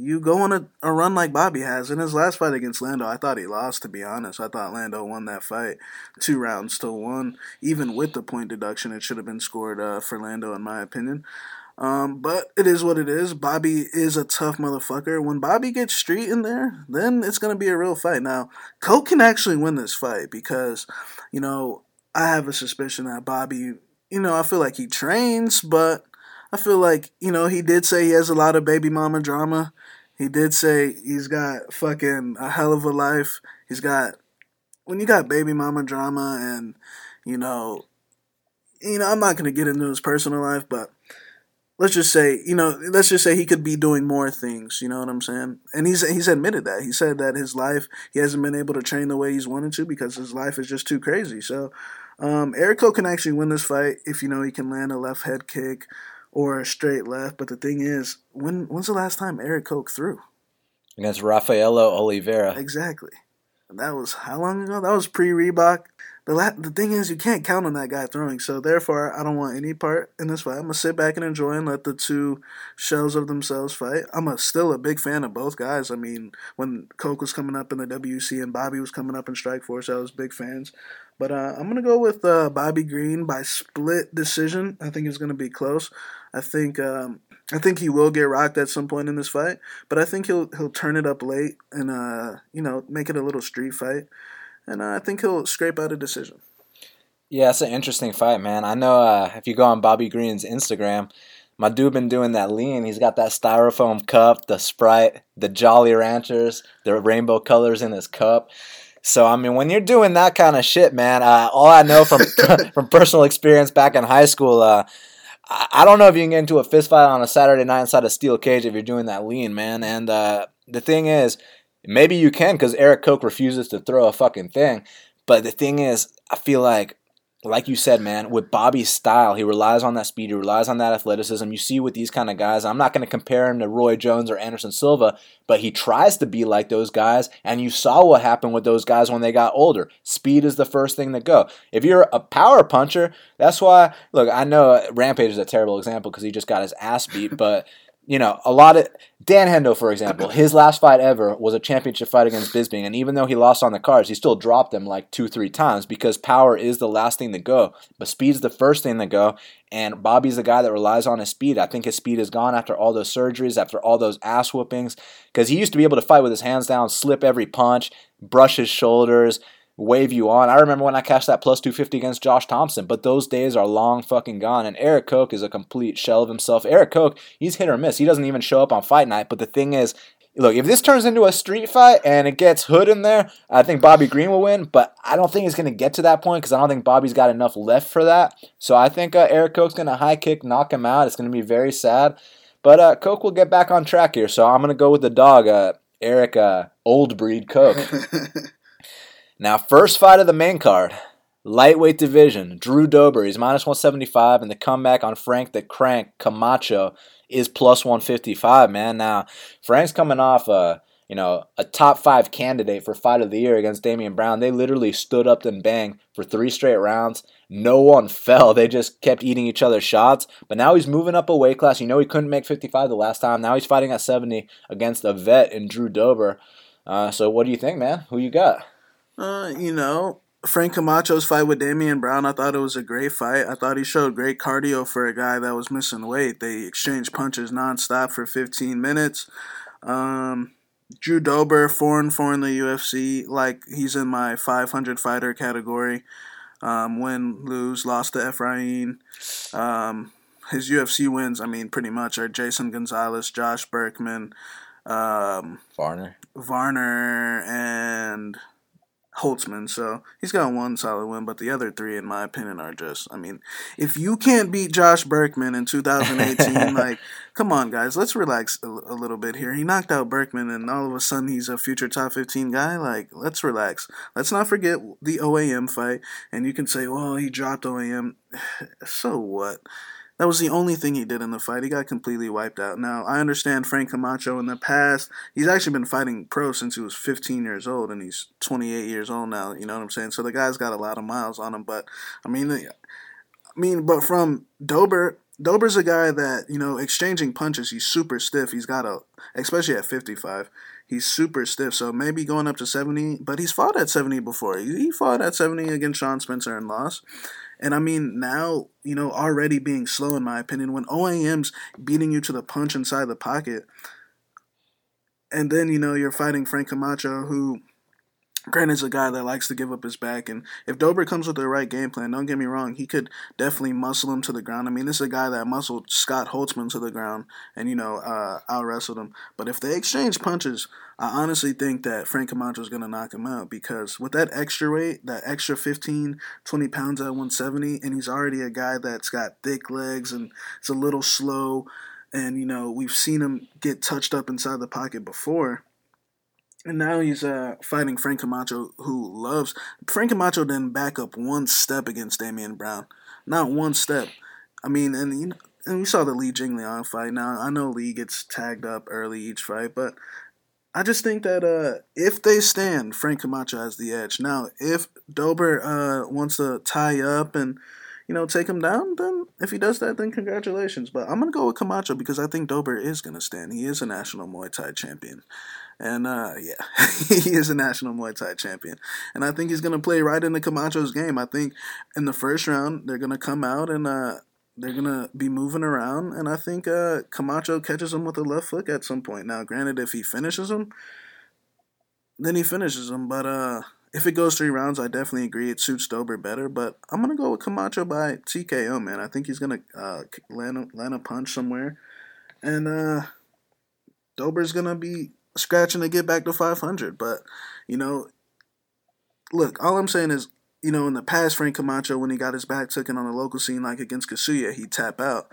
you go on a, a run like Bobby has. In his last fight against Lando, I thought he lost, to be honest. I thought Lando won that fight. Two rounds to one. Even with the point deduction, it should have been scored uh, for Lando, in my opinion. Um, but it is what it is. Bobby is a tough motherfucker. When Bobby gets street in there, then it's going to be a real fight. Now, Koch can actually win this fight because, you know, I have a suspicion that Bobby, you know, I feel like he trains, but I feel like, you know, he did say he has a lot of baby mama drama. He did say he's got fucking a hell of a life. He's got when you got baby mama drama and you know you know, I'm not gonna get into his personal life, but let's just say, you know, let's just say he could be doing more things, you know what I'm saying? And he's he's admitted that. He said that his life he hasn't been able to train the way he's wanted to because his life is just too crazy. So um Erico can actually win this fight if you know he can land a left head kick or a straight left. But the thing is, when when's the last time Erik Koch threw? Against Rafaello Oliveira. Exactly. That was how long ago? That was pre Reebok. The la- the thing is, you can't count on that guy throwing. So therefore, I don't want any part in this fight. I'm gonna sit back and enjoy and let the two shells of themselves fight. I'm a, still a big fan of both guys. I mean, when Koch was coming up in the WC and Bobby was coming up in Strikeforce, I was big fans. But uh, I'm gonna go with uh, Bobby Green by split decision. I think it's gonna be close. I think um, I think he will get rocked at some point in this fight, but I think he'll he'll turn it up late and uh, you know make it a little street fight, and uh, I think he'll scrape out a decision. Yeah, it's an interesting fight, man. I know uh, if you go on Bobby Green's Instagram, my dude been doing that lean. He's got that styrofoam cup, the Sprite, the Jolly Ranchers, the rainbow colors in his cup. So I mean, when you're doing that kind of shit, man, uh, all I know from from personal experience back in high school, uh, I, don't know if you can get into a fist fight on a Saturday night inside a steel cage if you're doing that lean, man. And uh, the thing is, maybe you can because Erik Koch refuses to throw a fucking thing. But the thing is, I feel like like you said, man, with Bobby's style, he relies on that speed, he relies on that athleticism. You see with these kind of guys, I'm not going to compare him to Roy Jones or Anderson Silva, but he tries to be like those guys, and you saw what happened with those guys when they got older. Speed is the first thing to go. If you're a power puncher, that's why, look, I know Rampage is a terrible example because he just got his ass beat, but you know, a lot of Dan Hendo, for example, his last fight ever was a championship fight against Bisping, and even though he lost on the cards, he still dropped them like two, three times because power is the last thing to go, but speed's the first thing to go. And Bobby's the guy that relies on his speed. I think his speed is gone after all those surgeries, after all those ass whoopings, because he used to be able to fight with his hands down, slip every punch, brush his shoulders wave you on. I remember when I cashed that plus 250 against Josh Thompson, but those days are long fucking gone. And Erik Koch is a complete shell of himself. Erik Koch, he's hit or miss. He doesn't even show up on fight night. But the thing is, look, if this turns into a street fight and it gets Hood in there, I think Bobby Green will win. But I don't think it's going to get to that point because I don't think Bobby's got enough left for that. So I think uh, Erik Koch's going to high kick, knock him out. It's going to be very sad. But uh, Koch will get back on track here. So I'm going to go with the dog, uh, Erik uh, Old Breed Koch. Now, first fight of the main card, lightweight division. Drew Dober, he's minus 175, and the comeback on Frank the Crank Camacho is plus 155, man. Now, Frank's coming off a, you know, a top five candidate for fight of the year against Damian Brown. They literally stood up and banged for three straight rounds. No one fell. They just kept eating each other's shots. But now he's moving up a weight class. You know, he couldn't make 55 the last time. Now he's fighting at 70 against a vet in Drew Dober. Uh, so what do you think, man? Who you got? Uh, you know, Frank Camacho's fight with Damian Brown, I thought it was a great fight. I thought he showed great cardio for a guy that was missing weight. They exchanged punches nonstop for 15 minutes. Um, Drew Dober, four in the UFC, like he's in my 500 fighter category. Um, win, lose, lost to Efrain. Um, his UFC wins, I mean, pretty much are Jason Gonzalez, Josh Burkman, um, Varner, Varner, and Holtzman. So he's got one solid win, but the other three, in my opinion, are just. I mean, if you can't beat Josh Burkman in 2018, like, come on, guys, let's relax a, a, little bit here. He knocked out Burkman, and all of a sudden he's a future top 15 guy. Like, let's relax. Let's not forget the OAM fight. And you can say, well, he dropped OAM. so what? That was the only thing he did in the fight. He got completely wiped out. Now, I understand Frank Camacho in the past. He's actually been fighting pro since he was 15 years old, and he's 28 years old now. You know what I'm saying? So the guy's got a lot of miles on him. But, I mean, I mean, but from Dober, Dober's a guy that, you know, exchanging punches, he's super stiff. He's got a, especially at 55, he's super stiff. So maybe going up to 70, but he's fought at 70 before. He fought at 70 against Sean Spencer and lost. And I mean, now, you know, already being slow, in my opinion, when OAM's beating you to the punch inside the pocket, and then, you know, you're fighting Frank Camacho, who Grant is a guy that likes to give up his back, and if Dober comes with the right game plan, don't get me wrong, he could definitely muscle him to the ground. I mean, this is a guy that muscled Scott Holtzman to the ground and, you know, uh, out wrestled him. But if they exchange punches, I honestly think that Frank Camacho is going to knock him out because with that extra weight, that extra 15, 20 pounds at 170, and he's already a guy that's got thick legs and it's a little slow, and, you know, we've seen him get touched up inside the pocket before and now he's uh, fighting Frank Camacho, who loves. Frank Camacho didn't back up one step against Damian Brown. Not one step. I mean, and you know, and we saw the Li Jingliang fight. Now I know Li gets tagged up early each fight, but I just think that uh, if they stand, Frank Camacho has the edge. Now, if Dober uh, wants to tie up and you know take him down, then if he does that, then congratulations. But I'm gonna go with Camacho because I think Dober is gonna stand. He is a national Muay Thai champion. And uh, yeah, he is a national Muay Thai champion. And I think he's going to play right into Camacho's game. I think in the first round, they're going to come out and uh, they're going to be moving around. And I think uh, Camacho catches him with a left hook at some point. Now, granted, if he finishes him, then he finishes him. But uh, if it goes three rounds, I definitely agree it suits Dober better. But I'm going to go with Camacho by TKO, man. I think he's going to uh, land, a, land a punch somewhere. And uh, Dober's going to be scratching to get back to 500. But, you know, look, all I'm saying is you know, in the past, Frank Camacho, when he got his back taken on the local scene, like against Kasuya, he tap out.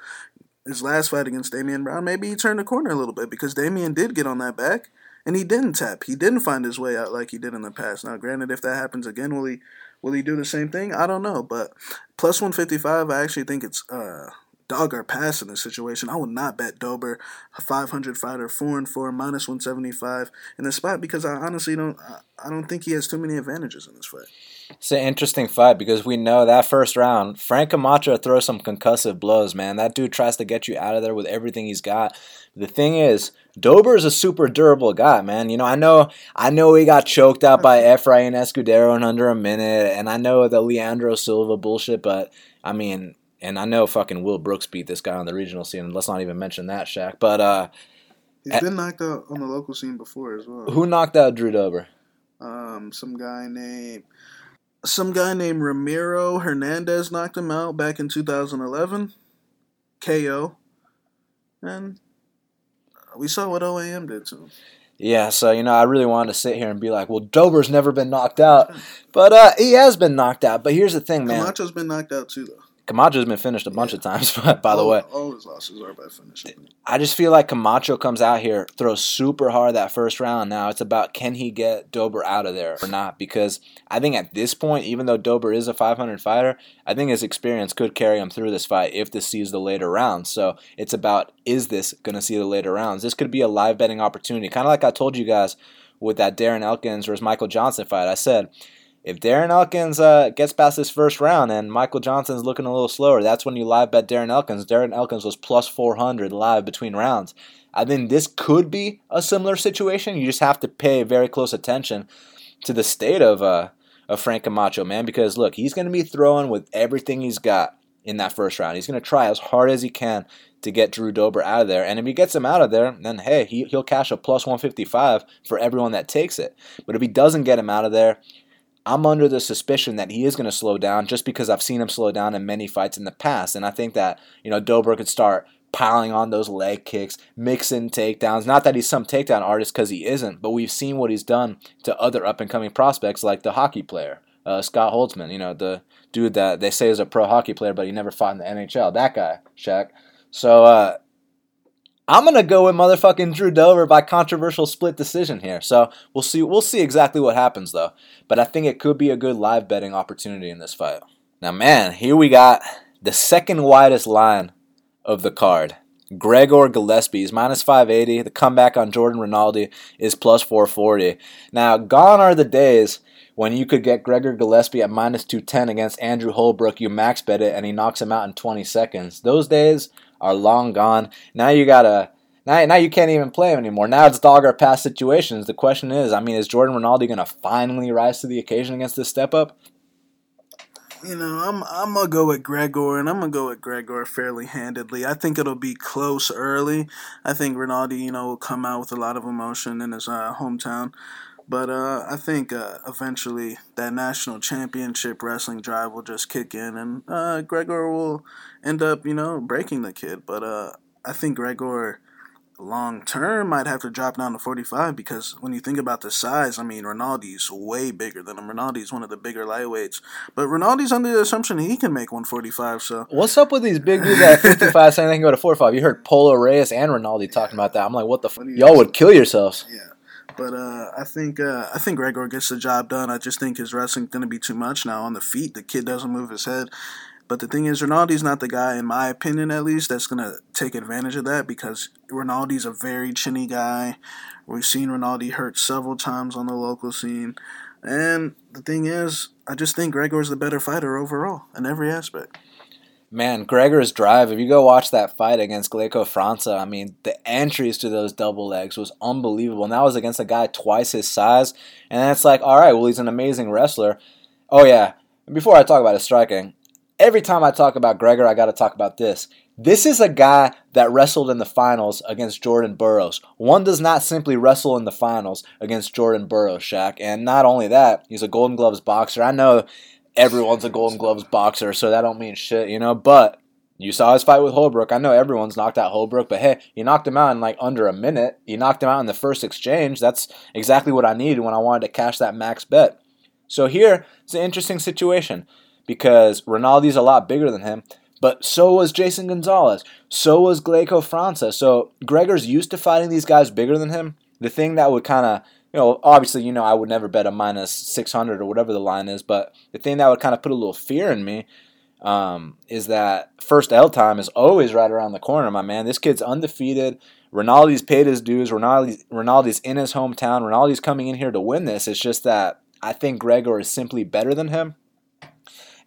His last fight against Damian Brown, maybe he turned the corner a little bit because Damian did get on that back and he didn't tap. He didn't find his way out like he did in the past. Now, granted, if that happens again, will he will he do the same thing? I don't know. But plus one fifty five, I actually think it's uh, dog or pass in this situation. I would not bet Dober a 500 fighter four and four minus 175 in the spot because I honestly don't I don't think he has too many advantages in this fight. It's an interesting fight because we know that first round, Frank Camacho throws some concussive blows, man. That dude tries to get you out of there with everything he's got. The thing is, Dober is a super durable guy, man. You know, I know I know he got choked out by Efrain Escudero in under a minute, and I know the Leandro Silva bullshit, but I mean, and I know fucking Will Brooks beat this guy on the regional scene. Let's not even mention that, Shaq. But uh, he's been knocked out on the local scene before as well. Who knocked out Drew Dober? Um, some guy named some guy named Ramiro Hernandez knocked him out back in 2011. KO. And we saw what OAM did to him. Yeah, so you know, I really wanted to sit here and be like, "Well, Dober's never been knocked out," but uh, he has been knocked out. But here's the thing, man. Camacho's been knocked out too, though. Camacho's been finished a bunch yeah. of times, by all, the way. All his losses are by finish. I just feel like Camacho comes out here, throws super hard that first round. Now it's about can he get Dober out of there or not? Because I think at this point, even though Dober is a 500 fighter, I think his experience could carry him through this fight if this sees the later rounds. So it's about is this going to see the later rounds? This could be a live betting opportunity. Kind of like I told you guys with that Darren Elkins versus Michael Johnson fight. I said, if Darren Elkins uh, gets past this first round and Michael Johnson's looking a little slower, that's when you live bet Darren Elkins. Darren Elkins was plus 400 live between rounds. I think this could be a similar situation. You just have to pay very close attention to the state of uh, of Frank Camacho, man, because look, he's going to be throwing with everything he's got in that first round. He's going to try as hard as he can to get Drew Dober out of there. And if he gets him out of there, then hey, he, he'll cash a plus 155 for everyone that takes it. But if he doesn't get him out of there, I'm under the suspicion that he is going to slow down just because I've seen him slow down in many fights in the past. And I think that, you know, Dober could start piling on those leg kicks, mixing takedowns. Not that he's some takedown artist because he isn't, but we've seen what he's done to other up and coming prospects like the hockey player, uh, Scott Holtzman, you know, the dude that they say is a pro hockey player, but he never fought in the NHL. That guy, Shaq. So, uh, I'm gonna go with motherfucking Drew Dober by controversial split decision here. So we'll see. We'll see exactly what happens though. But I think it could be a good live betting opportunity in this fight. Now, man, here we got the second widest line of the card. Gregor Gillespie is minus 580. The comeback on Jordan Rinaldi is plus 440. Now, gone are the days when you could get Gregor Gillespie at minus 210 against Andrew Holbrook. You max bet it and he knocks him out in 20 seconds. Those days are long gone. Now you gotta now, now you can't even play him anymore. Now it's dog or pass situations. The question is, I mean, is Jordan Rinaldi gonna finally rise to the occasion against this step up? You know, I'm I'm gonna go with Gregor, and I'm gonna go with Gregor fairly handedly. I think it'll be close early. I think Rinaldi, you know, will come out with a lot of emotion in his uh, hometown. But uh, I think uh, eventually that national championship wrestling drive will just kick in, and uh, Gregor will end up, you know, breaking the kid. But uh, I think Gregor long term might have to drop down to 45 because when you think about the size, I mean, Rinaldi's way bigger than him. Rinaldi's one of the bigger lightweights. But Rinaldi's under the assumption he can make 145, so. What's up with these big dudes at 55 saying they can go to 45? You heard Polo Reyes and Rinaldi talking about that. I'm like, what the fuck? Y'all would kill yourselves. Yeah. But uh, I think uh, I think Gregor gets the job done. I just think his wrestling's going to be too much now on the feet. The kid doesn't move his head. But the thing is, Rinaldi's not the guy, in my opinion at least, that's going to take advantage of that because Rinaldi's a very chinny guy. We've seen Rinaldi hurt several times on the local scene. And the thing is, I just think Gregor's the better fighter overall in every aspect. Man, Gregor's drive, if you go watch that fight against Glaico França, I mean, the entries to those double legs was unbelievable. And that was against a guy twice his size. And it's like, all right, well, he's an amazing wrestler. Oh, yeah. before I talk about his striking, every time I talk about Gregor, I got to talk about this. This is a guy that wrestled in the finals against Jordan Burroughs. One does not simply wrestle in the finals against Jordan Burroughs, Shaq. And not only that, he's a Golden Gloves boxer. I know everyone's a Golden Gloves boxer, so that don't mean shit, you know. But you saw his fight with Holbrook. I know everyone's knocked out Holbrook, but hey, you knocked him out in like under a minute. You knocked him out in the first exchange. That's exactly what I needed when I wanted to cash that max bet. So here it's an interesting situation because Rinaldi's a lot bigger than him, but so was Jason Gonzalez. So was Glaico França. So Gregor's used to fighting these guys bigger than him. The thing that would kind of, you know, obviously, you know, I would never bet a minus 600 or whatever the line is, but the thing that would kind of put a little fear in me um, is that first L time is always right around the corner, my man. This kid's undefeated. Rinaldi's paid his dues. Rinaldi's, Rinaldi's in his hometown. Rinaldi's coming in here to win this. It's just that I think Gregor is simply better than him.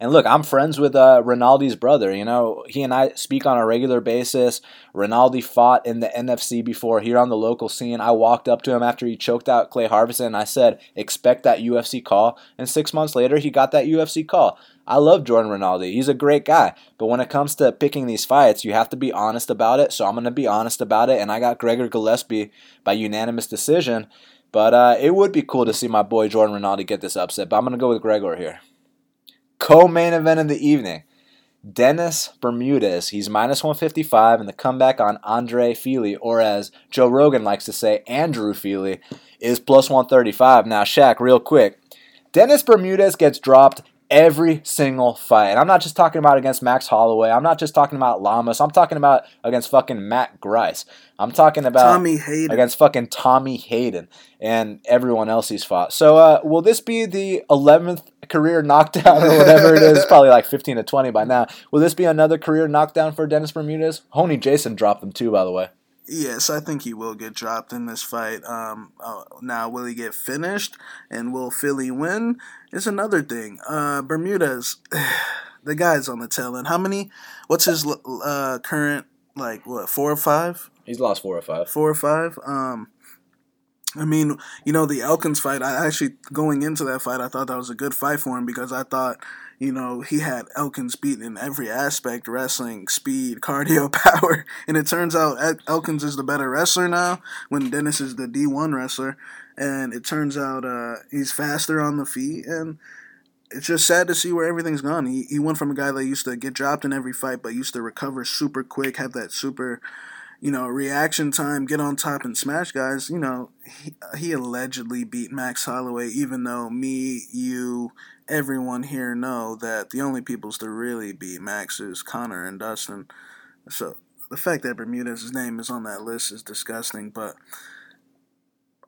And look, I'm friends with uh, Rinaldi's brother. You know, he and I speak on a regular basis. Rinaldi fought in the NFC before here on the local scene. I walked up to him after he choked out Clay Harvison and I said, expect that UFC call. And six months later, he got that UFC call. I love Jordan Rinaldi. He's a great guy. But when it comes to picking these fights, you have to be honest about it. So I'm going to be honest about it. And I got Gregor Gillespie by unanimous decision. But uh, it would be cool to see my boy Jordan Rinaldi get this upset. But I'm going to go with Gregor here. Co main event of the evening. Dennis Bermudez. He's minus 155 and the comeback on Andre Fili, or as Joe Rogan likes to say, Andrew Fili, is plus 135. Now, Shaq, real quick. Dennis Bermudez gets dropped every single fight. And I'm not just talking about against Max Holloway. I'm not just talking about Lamas. I'm talking about against fucking Matt Grice. I'm talking about Tommy Hayder. against fucking Tommy Hayder and everyone else he's fought. So uh, will this be the 11th career knockdown or whatever it is? Probably like 15 to 20 by now. Will this be another career knockdown for Dennis Bermudez? Honey Jason dropped him too, by the way. Yes, I think he will get dropped in this fight. Um, uh, now, will he get finished and will Fili win? Is another thing. Uh, Bermudez, the guy's on the tail end. How many? What's his uh, current like? What four or five? He's lost four or five. Four or five. Um, I mean, you know, the Elkins fight. I actually going into that fight, I thought that was a good fight for him because I thought you know, he had Elkins beat in every aspect wrestling, speed, cardio, power. And it turns out Elkins is the better wrestler now when Dennis is the D1 wrestler. And it turns out uh, he's faster on the feet. And it's just sad to see where everything's gone. He, he went from a guy that used to get dropped in every fight, but used to recover super quick, have that super you know, reaction time, get on top and smash guys. You know, he, he allegedly beat Max Holloway, even though me, you, everyone here know that the only peoples to really beat Max is Conor and Dustin. So the fact that Bermudez's name is on that list is disgusting. But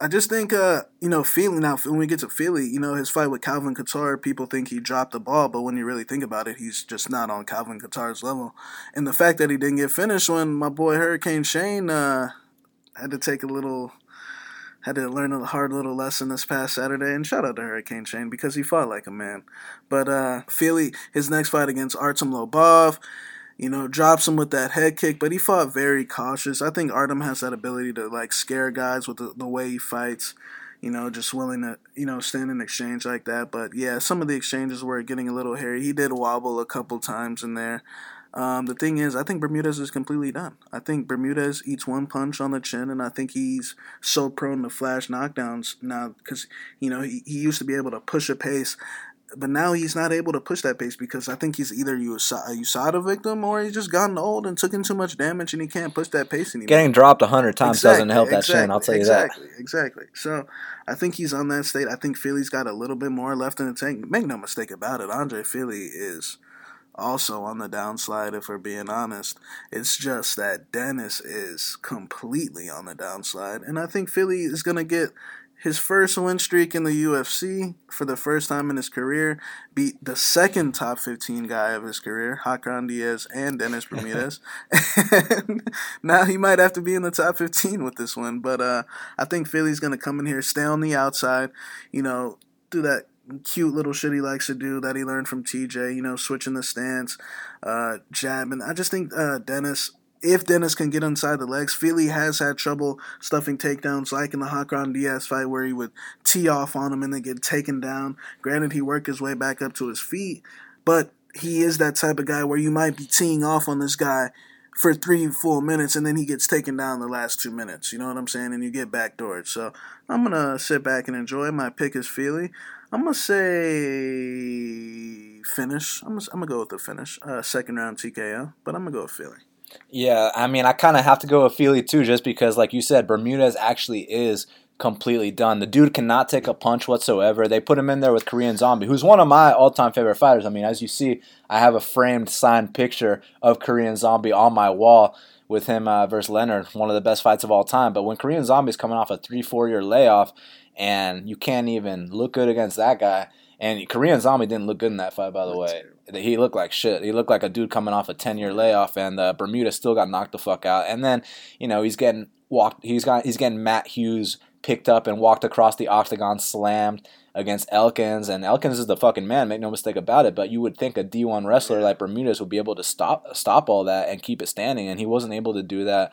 I just think, uh, you know, feeling now when we get to Fili, you know, his fight with Calvin Kattar, people think he dropped the ball, but when you really think about it, he's just not on Calvin Kattar's level. And the fact that he didn't get finished when my boy Hurricane Shane uh, had to take a little had to learn a hard little lesson this past Saturday, and shout out to Hurricane Shane because he fought like a man. But uh, Fili, his next fight against Artem Lobov, you know, drops him with that head kick, but he fought very cautious. I think Artem has that ability to like scare guys with the, the way he fights. You know, just willing to, you know, stand in exchange like that. But yeah, some of the exchanges were getting a little hairy. He did wobble a couple times in there. Um, the thing is, I think Bermudez is completely done. I think Bermudez eats one punch on the chin, and I think he's so prone to flash knockdowns now because you know he, he used to be able to push a pace, but now he's not able to push that pace because I think he's either you saw a USADA victim or he's just gotten old and took in too much damage and he can't push that pace anymore. Getting dropped a hundred times exactly, doesn't help that exactly, chin. I'll tell you exactly, that. Exactly, exactly. So I think he's on that state. I think Fili's got a little bit more left in the tank. Make no mistake about it, Andre Fili is also on the downslide if we're being honest. It's just that Dennis is completely on the downslide. And I think Fili is going to get his first win streak in the UFC for the first time in his career, beat the second top 15 guy of his career, Hacran Dias and Dennis Bermudez. and now he might have to be in the top 15 with this one. But uh, I think Fili's going to come in here, stay on the outside, you know, do that cute little shit he likes to do that he learned from TJ, you know, switching the stance, uh, jabbing. I just think uh, Dennis, if Dennis can get inside the legs, Fili has had trouble stuffing takedowns, like in the Hacran Dias fight where he would tee off on him and then get taken down. Granted, he worked his way back up to his feet, but he is that type of guy where you might be teeing off on this guy for three full minutes and then he gets taken down the last two minutes. You know what I'm saying? And you get backdoored. So I'm gonna sit back and enjoy. My pick is Fili. I'm gonna say finish. I'm gonna, I'm gonna go with the finish. Uh, second round TKO, but I'm gonna go with Fili. Yeah, I mean, I kind of have to go with Fili too, just because, like you said, Bermudez actually is completely done. The dude cannot take a punch whatsoever. They put him in there with Korean Zombie, who's one of my all-time favorite fighters. I mean, as you see, I have a framed signed picture of Korean Zombie on my wall with him uh, versus Leonard, one of the best fights of all time. But when Korean Zombie's coming off a three, four year layoff, and you can't even look good against that guy. And Korean Zombie didn't look good in that fight, by the way. He looked like shit. He looked like a dude coming off a ten year layoff, and uh, Bermuda still got knocked the fuck out. And then, you know, he's getting walked. He's got he's getting Matt Hughes picked up and walked across the octagon, slammed against Elkins, and Elkins is the fucking man. Make no mistake about it. But you would think a D1 wrestler like Bermudez would be able to stop stop all that and keep it standing, and he wasn't able to do that.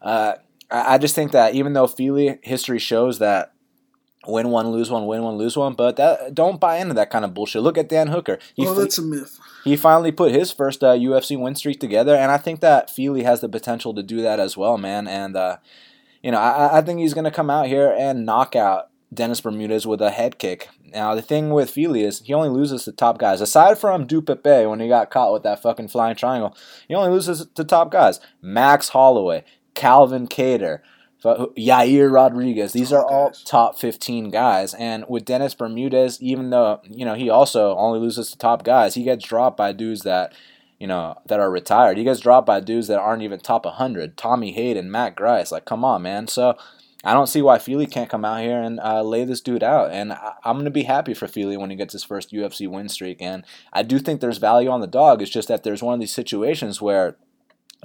Uh, I just think that even though Fili history shows that win one, lose one, win one, lose one. But that don't buy into that kind of bullshit. Look at Dan Hooker. He well, that's a myth. He finally put his first uh, UFC win streak together, and I think that Fili has the potential to do that as well, man. And uh, you know, I, I think he's going to come out here and knock out Dennis Bermudez with a head kick. Now, the thing with Fili is he only loses to top guys. Aside from Dupepe when he got caught with that fucking flying triangle, he only loses to top guys. Max Holloway, Calvin Kattar, Yair Rodriguez. These are all top 15 guys. And with Dennis Bermudez, even though, you know, he also only loses to top guys, he gets dropped by dudes that you know, that are retired. He gets dropped by dudes that aren't even top 100. Tommy Hayder, and Matt Grice. Like, come on, man. So I don't see why Fili can't come out here and uh, lay this dude out. And I- am going to be happy for Fili when he gets his first UFC win streak. And I do think there's value on the dog. It's just that there's one of these situations where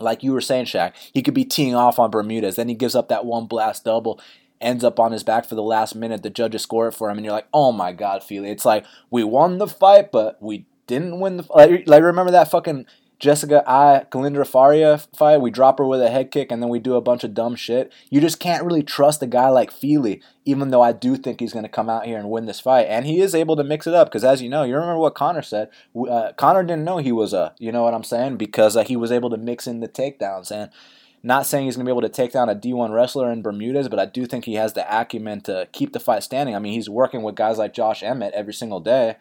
like you were saying, Shaq, he could be teeing off on Bermudez. Then he gives up that one blast double, ends up on his back for the last minute. The judges score it for him, and you're like, oh my God, Fili. It's like, we won the fight, but we didn't win the like, like remember that fucking Jessica Eye Kalindra Faria fight. We drop her with a head kick and then we do a bunch of dumb shit. You just can't really trust a guy like Fili, even though I do think he's going to come out here and win this fight. And he is able to mix it up because, as you know, you remember what Conor said. Uh, Conor didn't know he was a, you know what I'm saying? Because uh, he was able to mix in the takedowns and. Not saying he's going to be able to take down a D1 wrestler in Bermudez, but I do think he has the acumen to keep the fight standing. I mean, he's working with guys like Josh Emmett every single day.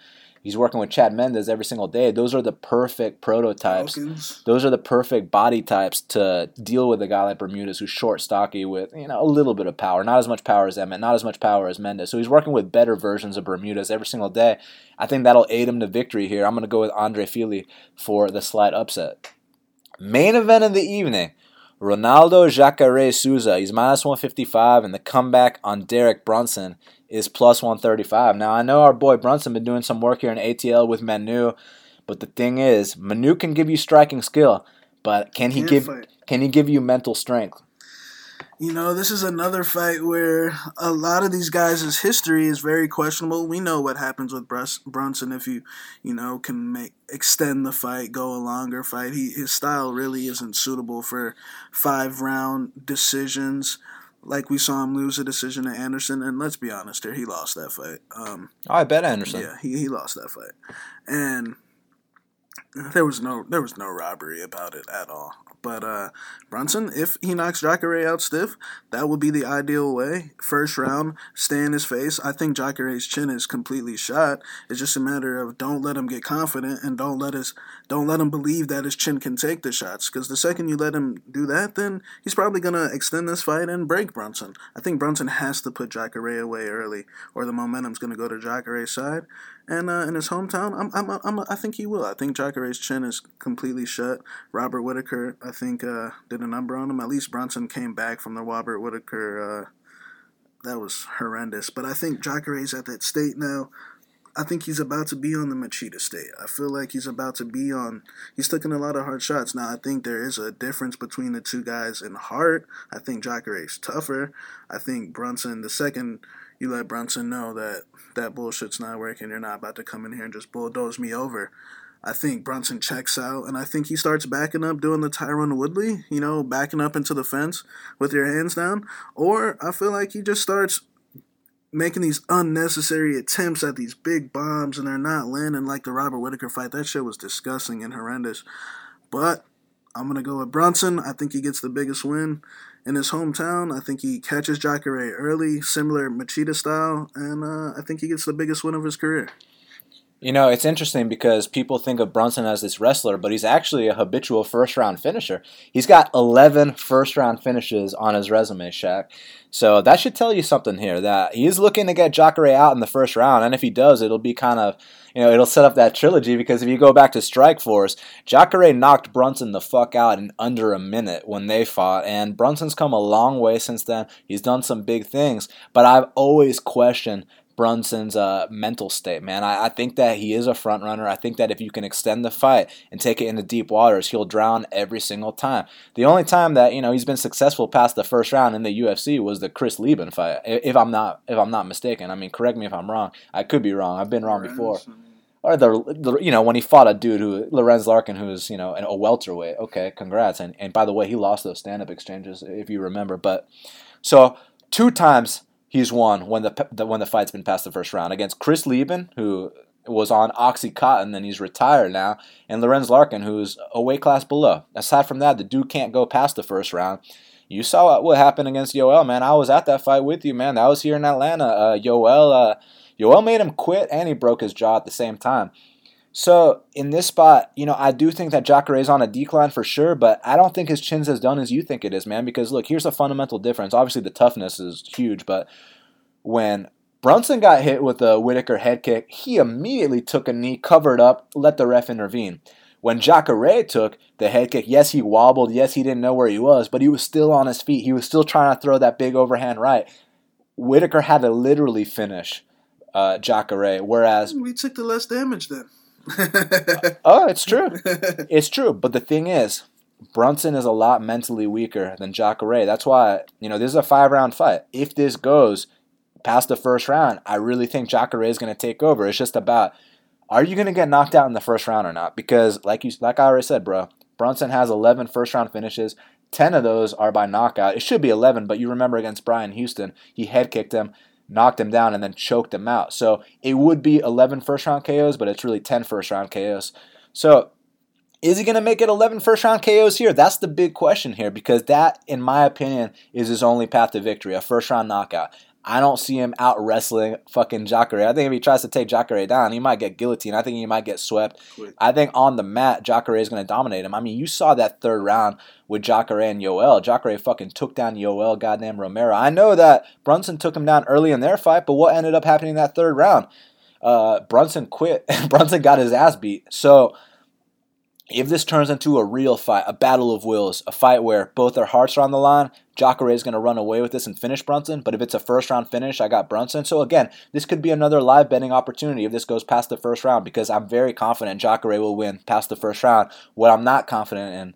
He's working with Chad Mendes every single day. Those are the perfect prototypes. Falcons. Those are the perfect body types to deal with a guy like Bermudez who's short, stocky, with you know a little bit of power. Not as much power as Emmett, not as much power as Mendes. So he's working with better versions of Bermudez every single day. I think that'll aid him to victory here. I'm going to go with Andre Fili for the slight upset. Main event of the evening. Ronaldo Jacare Souza. He's minus 155, and the comeback on Derek Brunson is plus 135. Now, I know our boy Brunson been doing some work here in ATL with Manu, but the thing is, Manu can give you striking skill, but can he give fight. can he give you mental strength? You know, this is another fight where a lot of these guys' history is very questionable. We know what happens with Brunson if you, you know, can make extend the fight, go a longer fight. He his style really isn't suitable for five round decisions like we saw him lose a decision to Anderson, and let's be honest here, he lost that fight. Um, oh, I bet Anderson. Yeah, he, he lost that fight, and there was no there was no robbery about it at all. But uh, Brunson, if he knocks Jacare out stiff, that would be the ideal way. First round, stay in his face. I think Jacare's chin is completely shot. It's just a matter of don't let him get confident and don't let his don't let him believe that his chin can take the shots. Because the second you let him do that, then he's probably gonna extend this fight and break Brunson. I think Brunson has to put Jacare away early, or the momentum's gonna go to Jacare's side and uh, in his hometown, I'm, I'm, I'm, i think he will. I think Jacare's chin is completely shut. Robert Whittaker, I think, uh, did a number on him. At least Brunson came back from the Robert Whittaker. Uh, that was horrendous. But I think Jacare's at that state now. I think he's about to be on the Machida state. I feel like he's about to be on. He's taking a lot of hard shots. Now, I think there is a difference between the two guys in heart. I think Jacare's tougher. I think Brunson, the second you let Brunson know that that bullshit's not working. You're not about to come in here and just bulldoze me over. I think Brunson checks out, and I think he starts backing up, doing the Tyron Woodley, you know, backing up into the fence with your hands down. Or I feel like he just starts making these unnecessary attempts at these big bombs, and they're not landing like the Robert Whittaker fight. That shit was disgusting and horrendous. But I'm gonna go with Brunson. I think he gets the biggest win in his hometown. I think he catches Jacare early, similar Machida style, and uh, I think he gets the biggest win of his career. You know, it's interesting because people think of Brunson as this wrestler, but he's actually a habitual first round finisher. He's got 11 first round finishes on his resume, Shaq. So that should tell you something here that he is looking to get Jacare out in the first round. And if he does, it'll be kind of, you know, it'll set up that trilogy because if you go back to Strikeforce, Jacare knocked Brunson the fuck out in under a minute when they fought. And Brunson's come a long way since then. He's done some big things. But I've always questioned Brunson's uh, mental state, man. I, I, think that he is a front runner. I think that if you can extend the fight and take it into deep waters, he'll drown every single time. The only time that you know he's been successful past the first round in the UFC was the Chris Leben fight. If I'm not if I'm not mistaken, I mean, correct me if I'm wrong. I could be wrong. I've been wrong before. Or the, the you know when he fought a dude who Lorenz Larkin who's you know a welterweight. Okay, congrats. And and by the way, he lost those stand up exchanges if you remember. But so two times he's won when the, when the fight's been past the first round against Chris Leben, who was on OxyContin and he's retired now, and Lorenz Larkin, who's a weight class below. Aside from that, the dude can't go past the first round. You saw what happened against Yoel, man. I was at that fight with you, man. That was here in Atlanta. Uh, Yoel, uh, Yoel made him quit, and he broke his jaw at the same time. So in this spot, you know, I do think that Jacare is on a decline for sure, but I don't think his chin's as done as you think it is, man. Because look, here's a fundamental difference. Obviously, the toughness is huge, but when Brunson got hit with a Whittaker head kick, he immediately took a knee, covered up, let the ref intervene. When Jacare took the head kick, yes, he wobbled, yes, he didn't know where he was, but he was still on his feet. He was still trying to throw that big overhand right. Whittaker had to literally finish uh, Jacare, whereas we took the less damage then oh, it's true. It's true. But the thing is, Brunson is a lot mentally weaker than Jacare. That's why, you know, this is a five round fight. If this goes past the first round, I really think Jacare is going to take over. It's just about are you going to get knocked out in the first round or not? Because, like you, like I already said, bro, Brunson has 11 first round finishes. 10 of those are by knockout. It should be 11, but you remember against Brian Houston, he head kicked him knocked him down and then choked him out. So it would be 11 first round KOs, but it's really 10 first round KOs. So is he going to make it 11 first round KOs here? That's the big question here because that, in my opinion, is his only path to victory a first round knockout. I don't see him out wrestling fucking Jacare. I think if he tries to take Jacare down, he might get guillotine. I think he might get swept. I think on the mat, Jacare is going to dominate him. I mean, you saw that third round with Jacare and Yoel. Jacare fucking took down Yoel, goddamn Romero. I know that Brunson took him down early in their fight, but what ended up happening in that third round? Uh, Brunson quit. Brunson got his ass beat. So if this turns into a real fight, a battle of wills, a fight where both their hearts are on the line, Jacare is going to run away with this and finish Brunson. But if it's a first round finish, I got Brunson. So again, this could be another live betting opportunity if this goes past the first round because I'm very confident Jacare will win past the first round. What I'm not confident in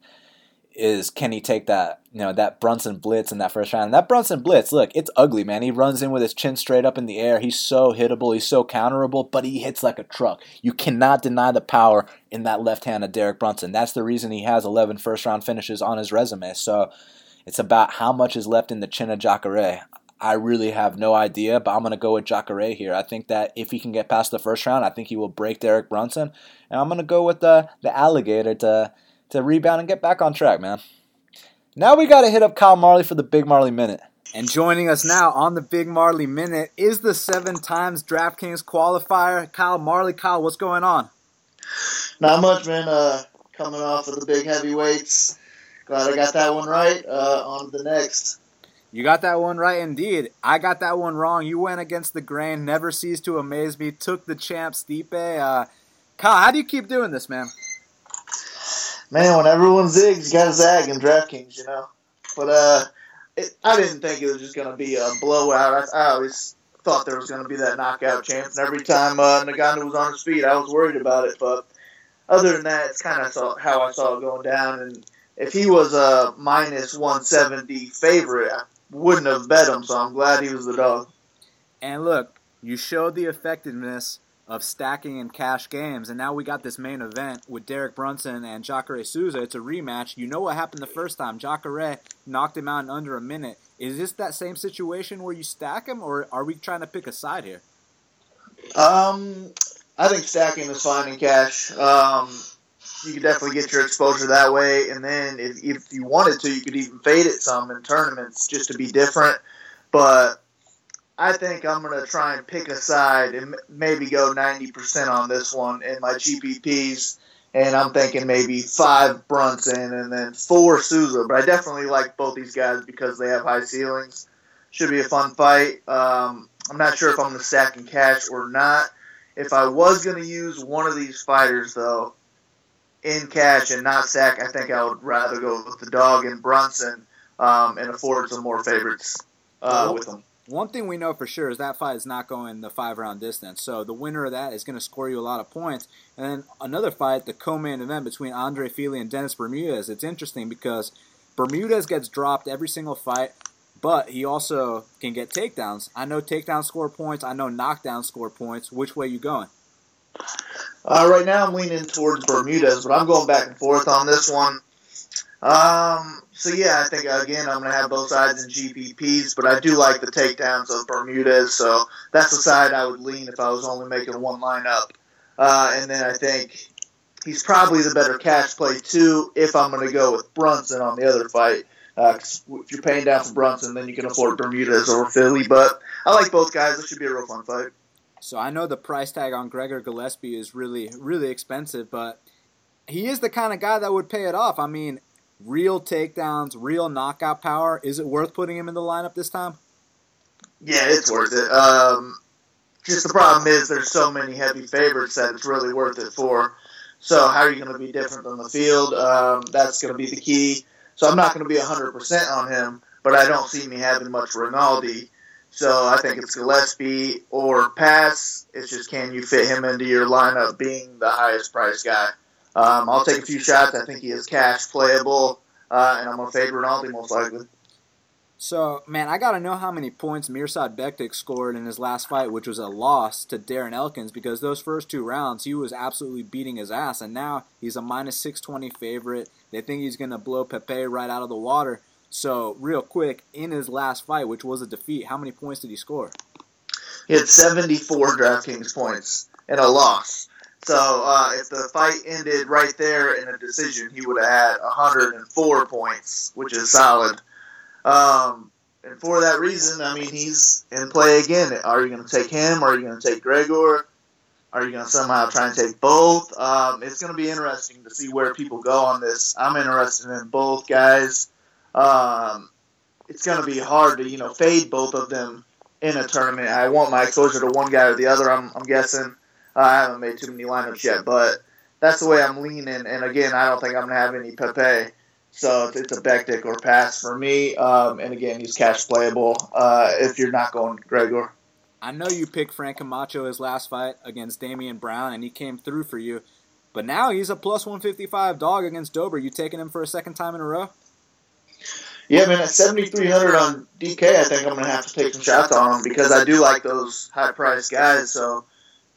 is can he take that you know that Brunson blitz in that first round? And that Brunson blitz, look, it's ugly, man. He runs in with his chin straight up in the air. He's so hittable. He's so counterable, but he hits like a truck. You cannot deny the power in that left hand of Derek Brunson. That's the reason he has 11 first round finishes on his resume. So it's about how much is left in the chin of Jacare. I really have no idea, but I'm going to go with Jacare here. I think that if he can get past the first round, I think he will break Derek Brunson. And I'm going to go with the, the alligator to to rebound and get back on track, man. Now we got to hit up Kyle Marley for the Big Marley Minute. And joining us now on the Big Marley Minute is the seven times DraftKings qualifier, Kyle Marley. Kyle, what's going on? Not much, man. Uh, coming off of the big heavyweights. Glad I got that one right. Uh, on to the next. You got that one right indeed. I got that one wrong. You went against the grain. Never ceased to amaze me. Took the champ Stipe. Uh, Kyle, how do you keep doing this, man? Man, when everyone zigs, you got to zag in DraftKings, you know. But uh, it, I didn't think it was just going to be a blowout. I, I always thought there was going to be that knockout chance, and every time uh, Ngannou was on his feet, I was worried about it. But other than that, it's kind of how I saw it going down. And if he was a minus 170 favorite, I wouldn't have bet him. So I'm glad he was the dog. And look, you showed the effectiveness of stacking and cash games. And now we got this main event with Derek Brunson and Jacare Souza. It's a rematch. You know what happened the first time. Jacare knocked him out in under a minute. Is this that same situation where you stack him, or are we trying to pick a side here? Um, I think stacking is fine in cash. Um, you could definitely get your exposure that way, and then if, if you wanted to, you could even fade it some in tournaments just to be different. But I think I'm going to try and pick a side and maybe go 90% on this one in my GPPs. And I'm thinking maybe five Brunson and then four Souza. But I definitely like both these guys because they have high ceilings. Should be a fun fight. Um, I'm not sure if I'm going to stack in cash or not. If I was going to use one of these fighters, though, in cash and not sack, I think I would rather go with the dog and Brunson um, and afford some more favorites uh, with them. One thing we know for sure is that fight is not going the five round distance. So the winner of that is going to score you a lot of points. And then another fight, the co main event between Andre Fili and Dennis Bermudez. It's interesting because Bermudez gets dropped every single fight, but he also can get takedowns. I know takedowns score points, I know knockdowns score points. Which way you going? Uh, right now I'm leaning towards Bermudez, but I'm going back and forth on this one. Um, so yeah, I think again I'm gonna have both sides in GPPs, but I do like the takedowns of Bermudez, so that's the side I would lean if I was only making one lineup. Uh, and then I think he's probably the better cash play too if I'm gonna go with Brunson on the other fight. Uh, if you're paying down for Brunson, then you can afford Bermudez or Fili. But I like both guys. This should be a real fun fight. So I know the price tag on Gregor Gillespie is really, really expensive, but he is the kind of guy that would pay it off. I mean, real takedowns, real knockout power. Is it worth putting him in the lineup this time? Yeah, it's worth it. Um, just the problem is there's so many heavy favorites that it's really worth it for. So how are you going to be different than the field? Um, that's going to be the key. So I'm not going to be 100% on him, but I don't see me having much Rinaldi. So I think it's Gillespie or pass. It's just can you fit him into your lineup being the highest priced guy? Um, I'll take a few shots. I think he is cash playable, uh, and I'm going to fade Rinaldi most likely. So, man, I got to know how many points Mirsad Bektic scored in his last fight, which was a loss to Darren Elkins, because those first two rounds, he was absolutely beating his ass, and now he's a minus 620 favorite. They think he's going to blow Pepey right out of the water. So, real quick, in his last fight, which was a defeat, how many points did he score? He had 74 DraftKings points in a loss. So, uh, if the fight ended right there in a decision, he would have had 104 points, which is solid. Um, and for that reason, I mean, he's in play again. Are you going to take him? Are you going to take Gregor? Are you going to somehow try and take both? Um, it's going to be interesting to see where people go on this. I'm interested in both guys um, it's going to be hard to you know fade both of them in a tournament. I want my exposure to one guy or the other. I'm, I'm guessing. Uh, I haven't made too many lineups yet, but that's the way I'm leaning. And again, I don't think I'm going to have any Pepey. So it's a Bektic or pass for me. Um, and again, he's cash playable uh, if you're not going Gregor. I know you picked Frank Camacho his last fight against Damian Brown, and he came through for you. But now he's a plus 155 dog against Dober. You taking him for a second time in a row? Yeah, man, at 7,300 on DK, I think I'm going to have to take some shots on him because I do like those high priced guys. So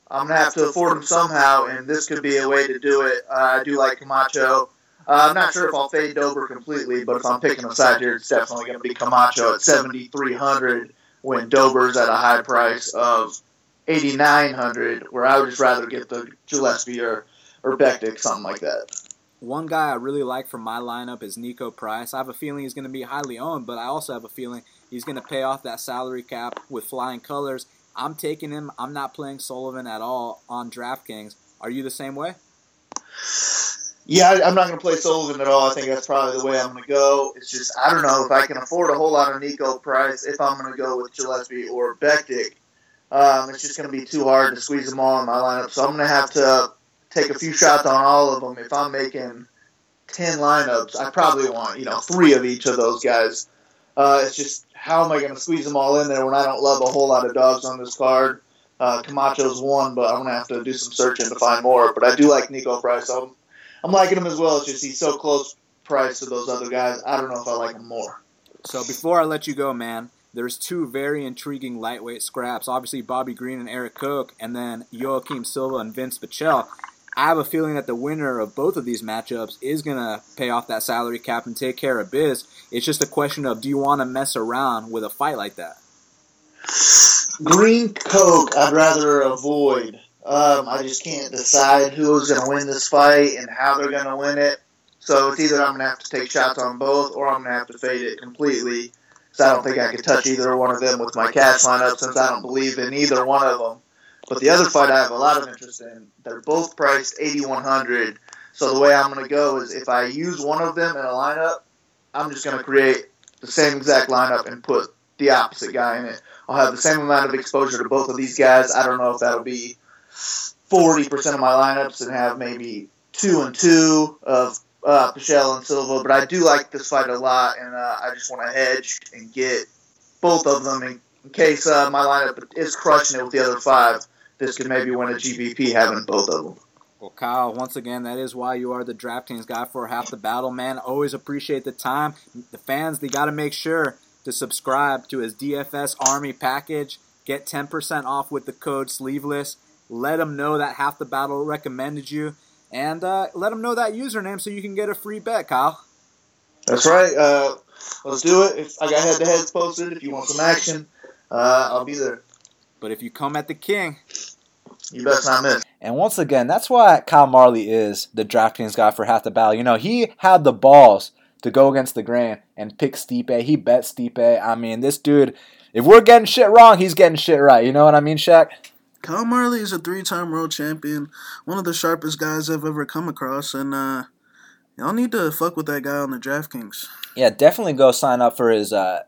I'm to have to afford them somehow, and this could be a way to do it. Uh, I do like Camacho. Uh, I'm not sure if I'll fade Dober completely, but if I'm picking a side here, it's definitely going to be Camacho at 7,300 when Dober's at a high price of 8,900, where I would just rather get the Gillespie or, or Bektic, something like that. One guy I really like from my lineup is Niko Price. I have a feeling he's going to be highly owned, but I also have a feeling he's going to pay off that salary cap with flying colors. I'm taking him. I'm not playing Sullivan at all on DraftKings. Are you the same way? Yeah, I'm not going to play Sullivan at all. I think that's probably the way I'm going to go. It's just I don't know if I can afford a whole lot of Niko Price if I'm going to go with Gillespie or Bektic. Um, it's just going to be too hard to squeeze them all in my lineup, so I'm going to have to take a few shots on all of them. If I'm making ten lineups, I probably want you know three of each of those guys. Uh, it's just how am I going to squeeze them all in there when I don't love a whole lot of dogs on this card. Uh, Camacho's one, but I'm going to have to do some searching to find more. But I do like Niko Price. I'm, I'm liking him as well. It's just he's so close price to those other guys. I don't know if I like him more. So before I let you go, man, there's two very intriguing lightweight scraps. Obviously, Bobby Green and Erik Koch, and then Joaquim Silva and Vince Pichel. I have a feeling that the winner of both of these matchups is going to pay off that salary cap and take care of biz. It's just a question of do you want to mess around with a fight like that? Green Koch, I'd rather avoid. Um, I just can't decide who's going to win this fight and how they're going to win it. So it's either I'm going to have to take shots on both or I'm going to have to fade it completely. So I don't think I could touch either one of them with my cash lineup since I don't believe in either one of them. But the other fight I have a lot of interest in. They're both priced 8100 So the way I'm going to go is if I use one of them in a lineup, I'm just going to create the same exact lineup and put the opposite guy in it. I'll have the same amount of exposure to both of these guys. I don't know if that'll be 40% of my lineups and have maybe two and two of uh, Pichel and Silva, but I do like this fight a lot, and uh, I just want to hedge and get both of them in, in case uh, my lineup is crushing it with the other five. This could maybe win a GPP having both of them. Well, Kyle, once again, that is why you are the DraftKings guy for half the battle, man. Always appreciate the time. The fans, they got to make sure to subscribe to his DFS Army package. Get 10% off with the code Sleeveless. Let them know that half the battle recommended you and uh, let them know that username so you can get a free bet, Kyle. That's right. Uh, let's do it. If I got head to heads posted, if you want some action, uh, I'll be there. But if you come at the king, you best not miss. And once again, that's why Kyle Marley is the DraftKings guy for half the battle. You know, he had the balls to go against the grain and pick Stipe. He bet Stipe. I mean, this dude, if we're getting shit wrong, he's getting shit right. You know what I mean, Shaq? Kyle Marley is a three-time world champion, one of the sharpest guys I've ever come across, and uh, y'all need to fuck with that guy on the DraftKings. Yeah, definitely go sign up for his uh,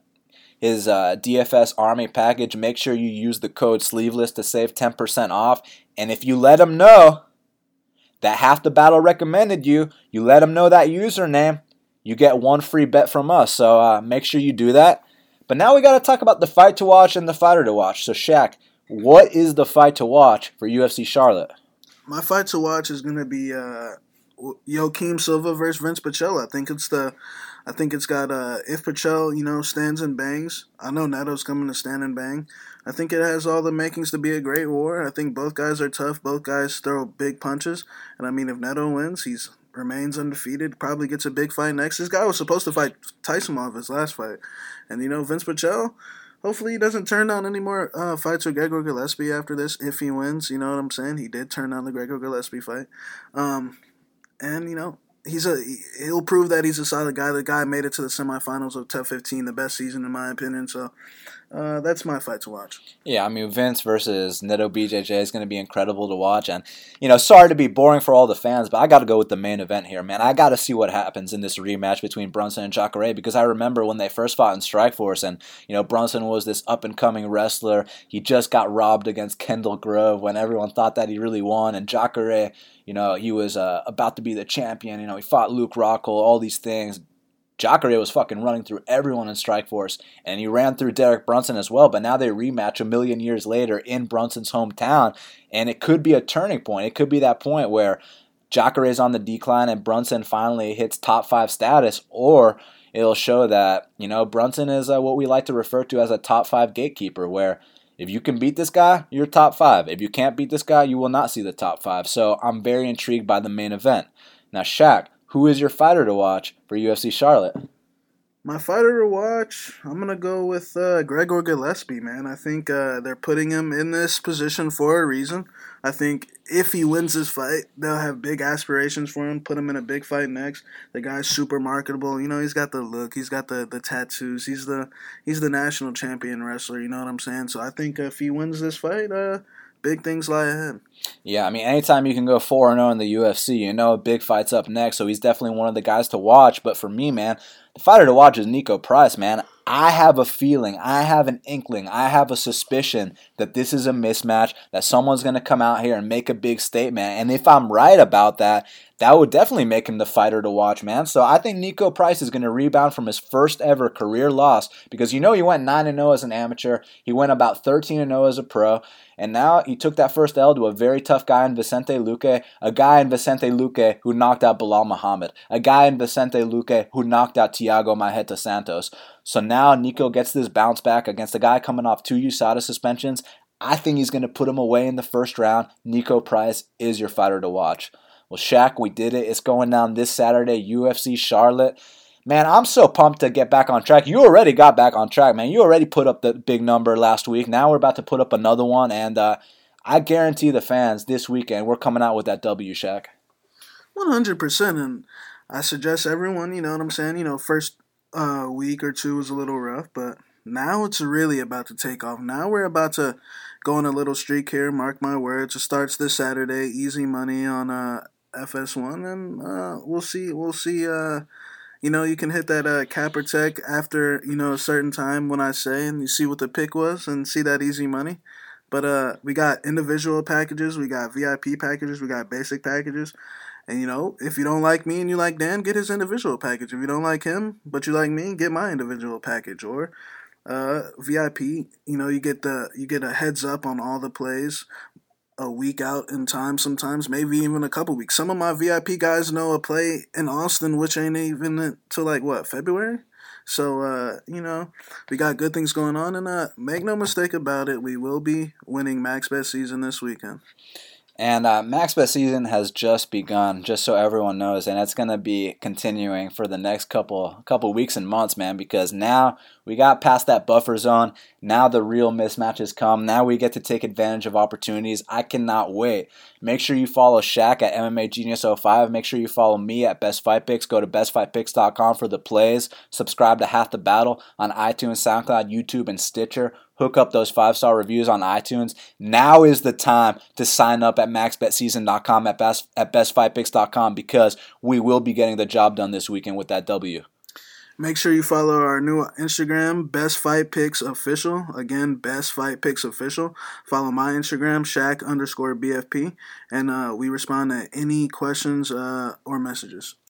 his uh, DFS Army package. Make sure you use the code Sleeveless to save ten percent off. And if you let him know that half the battle recommended you, you let him know that username, you get one free bet from us. So uh, make sure you do that. But now we got to talk about the fight to watch and the fighter to watch. So Shaq, what is the fight to watch for UFC Charlotte? My fight to watch is going to be uh, Silva versus Vince Pichel. I think it's the, I think it's got uh, if Pichel you know stands and bangs. I know Neto's coming to stand and bang. I think it has all the makings to be a great war. I think both guys are tough. Both guys throw big punches, and I mean if Neto wins, he's remains undefeated. Probably gets a big fight next. This guy was supposed to fight Tyson off his last fight, and you know Vince Pichel hopefully he doesn't turn down any more uh, fights with Gregor Gillespie after this if he wins. You know what I'm saying? He did turn down the Gregor Gillespie fight, um, and you know he's a he'll prove that he's a solid guy. The guy made it to the semifinals of TUF 15, the best season in my opinion. So uh, that's my fight to watch. Yeah, I mean Vince versus Neto BJJ is going to be incredible to watch, and you know, sorry to be boring for all the fans, but I got to go with the main event here, man. I got to see what happens in this rematch between Brunson and Jacare because I remember when they first fought in Strikeforce, and you know Brunson was this up and coming wrestler. He just got robbed against Kendall Grove when everyone thought that he really won, and Jacare, you know, he was uh, about to be the champion. You know, he fought Luke Rockhold, all these things Jacare was fucking running through everyone in Strikeforce, and he ran through Derek Brunson as well. But now they rematch a million years later in Brunson's hometown, and it could be a turning point. It could be that point where Jacare is on the decline and Brunson finally hits top five status, or it'll show that you know Brunson is uh, what we like to refer to as a top five gatekeeper, where if you can beat this guy, you're top five. If you can't beat this guy, you will not see the top five. So I'm very intrigued by the main event. Now, Shaq, who is your fighter to watch for UFC Charlotte? My fighter to watch, I'm gonna go with uh, Gregor Gillespie, man. I think uh, they're putting him in this position for a reason. I think if he wins this fight, they'll have big aspirations for him. Put him in a big fight next. The guy's super marketable. You know, he's got the look. He's got the, the tattoos. He's the he's the national champion wrestler. You know what I'm saying? So I think if he wins this fight, uh, big things lie ahead. Yeah, I mean, anytime you can go 4 0 in the UFC, you know a big fight's up next, so he's definitely one of the guys to watch. But for me, man, the fighter to watch is Niko Price, man. I have a feeling, I have an inkling, I have a suspicion that this is a mismatch, that someone's going to come out here and make a big statement. And if I'm right about that, that would definitely make him the fighter to watch, man. So I think Niko Price is going to rebound from his first ever career loss because you know he went 9 0 as an amateur, he went about 13 0 as a pro, and now he took that first L to a very tough guy in Vicente Luque, a guy in Vicente Luque who knocked out Belal Muhammad, a guy in Vicente Luque who knocked out Thiago Marreta Santos. So now Niko gets this bounce back against a guy coming off two USADA suspensions. I think he's going to put him away in the first round. Niko Price is your fighter to watch. Well, Shaq, we did it. It's going down this Saturday, UFC Charlotte. Man, I'm so pumped to get back on track. You already got back on track, man. You already put up the big number last week. Now we're about to put up another one, and uh, I guarantee the fans this weekend we're coming out with that W, Shaq. 100%. And I suggest everyone, you know what I'm saying, you know, first uh, week or two was a little rough, but now it's really about to take off. Now we're about to go on a little streak here. Mark my words. It starts this Saturday. Easy money on uh, FS1, and uh, we'll see. We'll see. Uh, you know, you can hit that uh, capper tech after you know a certain time when I say, and you see what the pick was, and see that easy money. But uh, we got individual packages, we got VIP packages, we got basic packages. And you know, if you don't like me and you like Dan, get his individual package. If you don't like him but you like me, get my individual package. Or uh, VIP, you know, you get the you get a heads up on all the plays a week out in time sometimes, maybe even a couple weeks. Some of my VIP guys know a play in Austin, which ain't even until like what February. So uh, you know, we got good things going on, and uh, make no mistake about it, we will be winning Max Bet season this weekend. And uh, Max Bet season has just begun, just so everyone knows, and it's going to be continuing for the next couple couple weeks and months, man. Because now we got past that buffer zone. Now the real mismatches come. Now we get to take advantage of opportunities. I cannot wait. Make sure you follow Shaq at MMA Genius 05. Make sure you follow me at Best Fight Picks. Go to bestfightpicks.com for the plays. Subscribe to Half the Battle on iTunes, SoundCloud, YouTube, and Stitcher hook up those five star reviews on iTunes. Now is the time to sign up at maxbetseason.com at best at bestfightpicks.com because we will be getting the job done this weekend with that W. Make sure you follow our new Instagram, Best Fight Picks Official. Again, Best Fight Picks Official. Follow my Instagram, Shaq underscore BFP, and uh, we respond to any questions uh, or messages.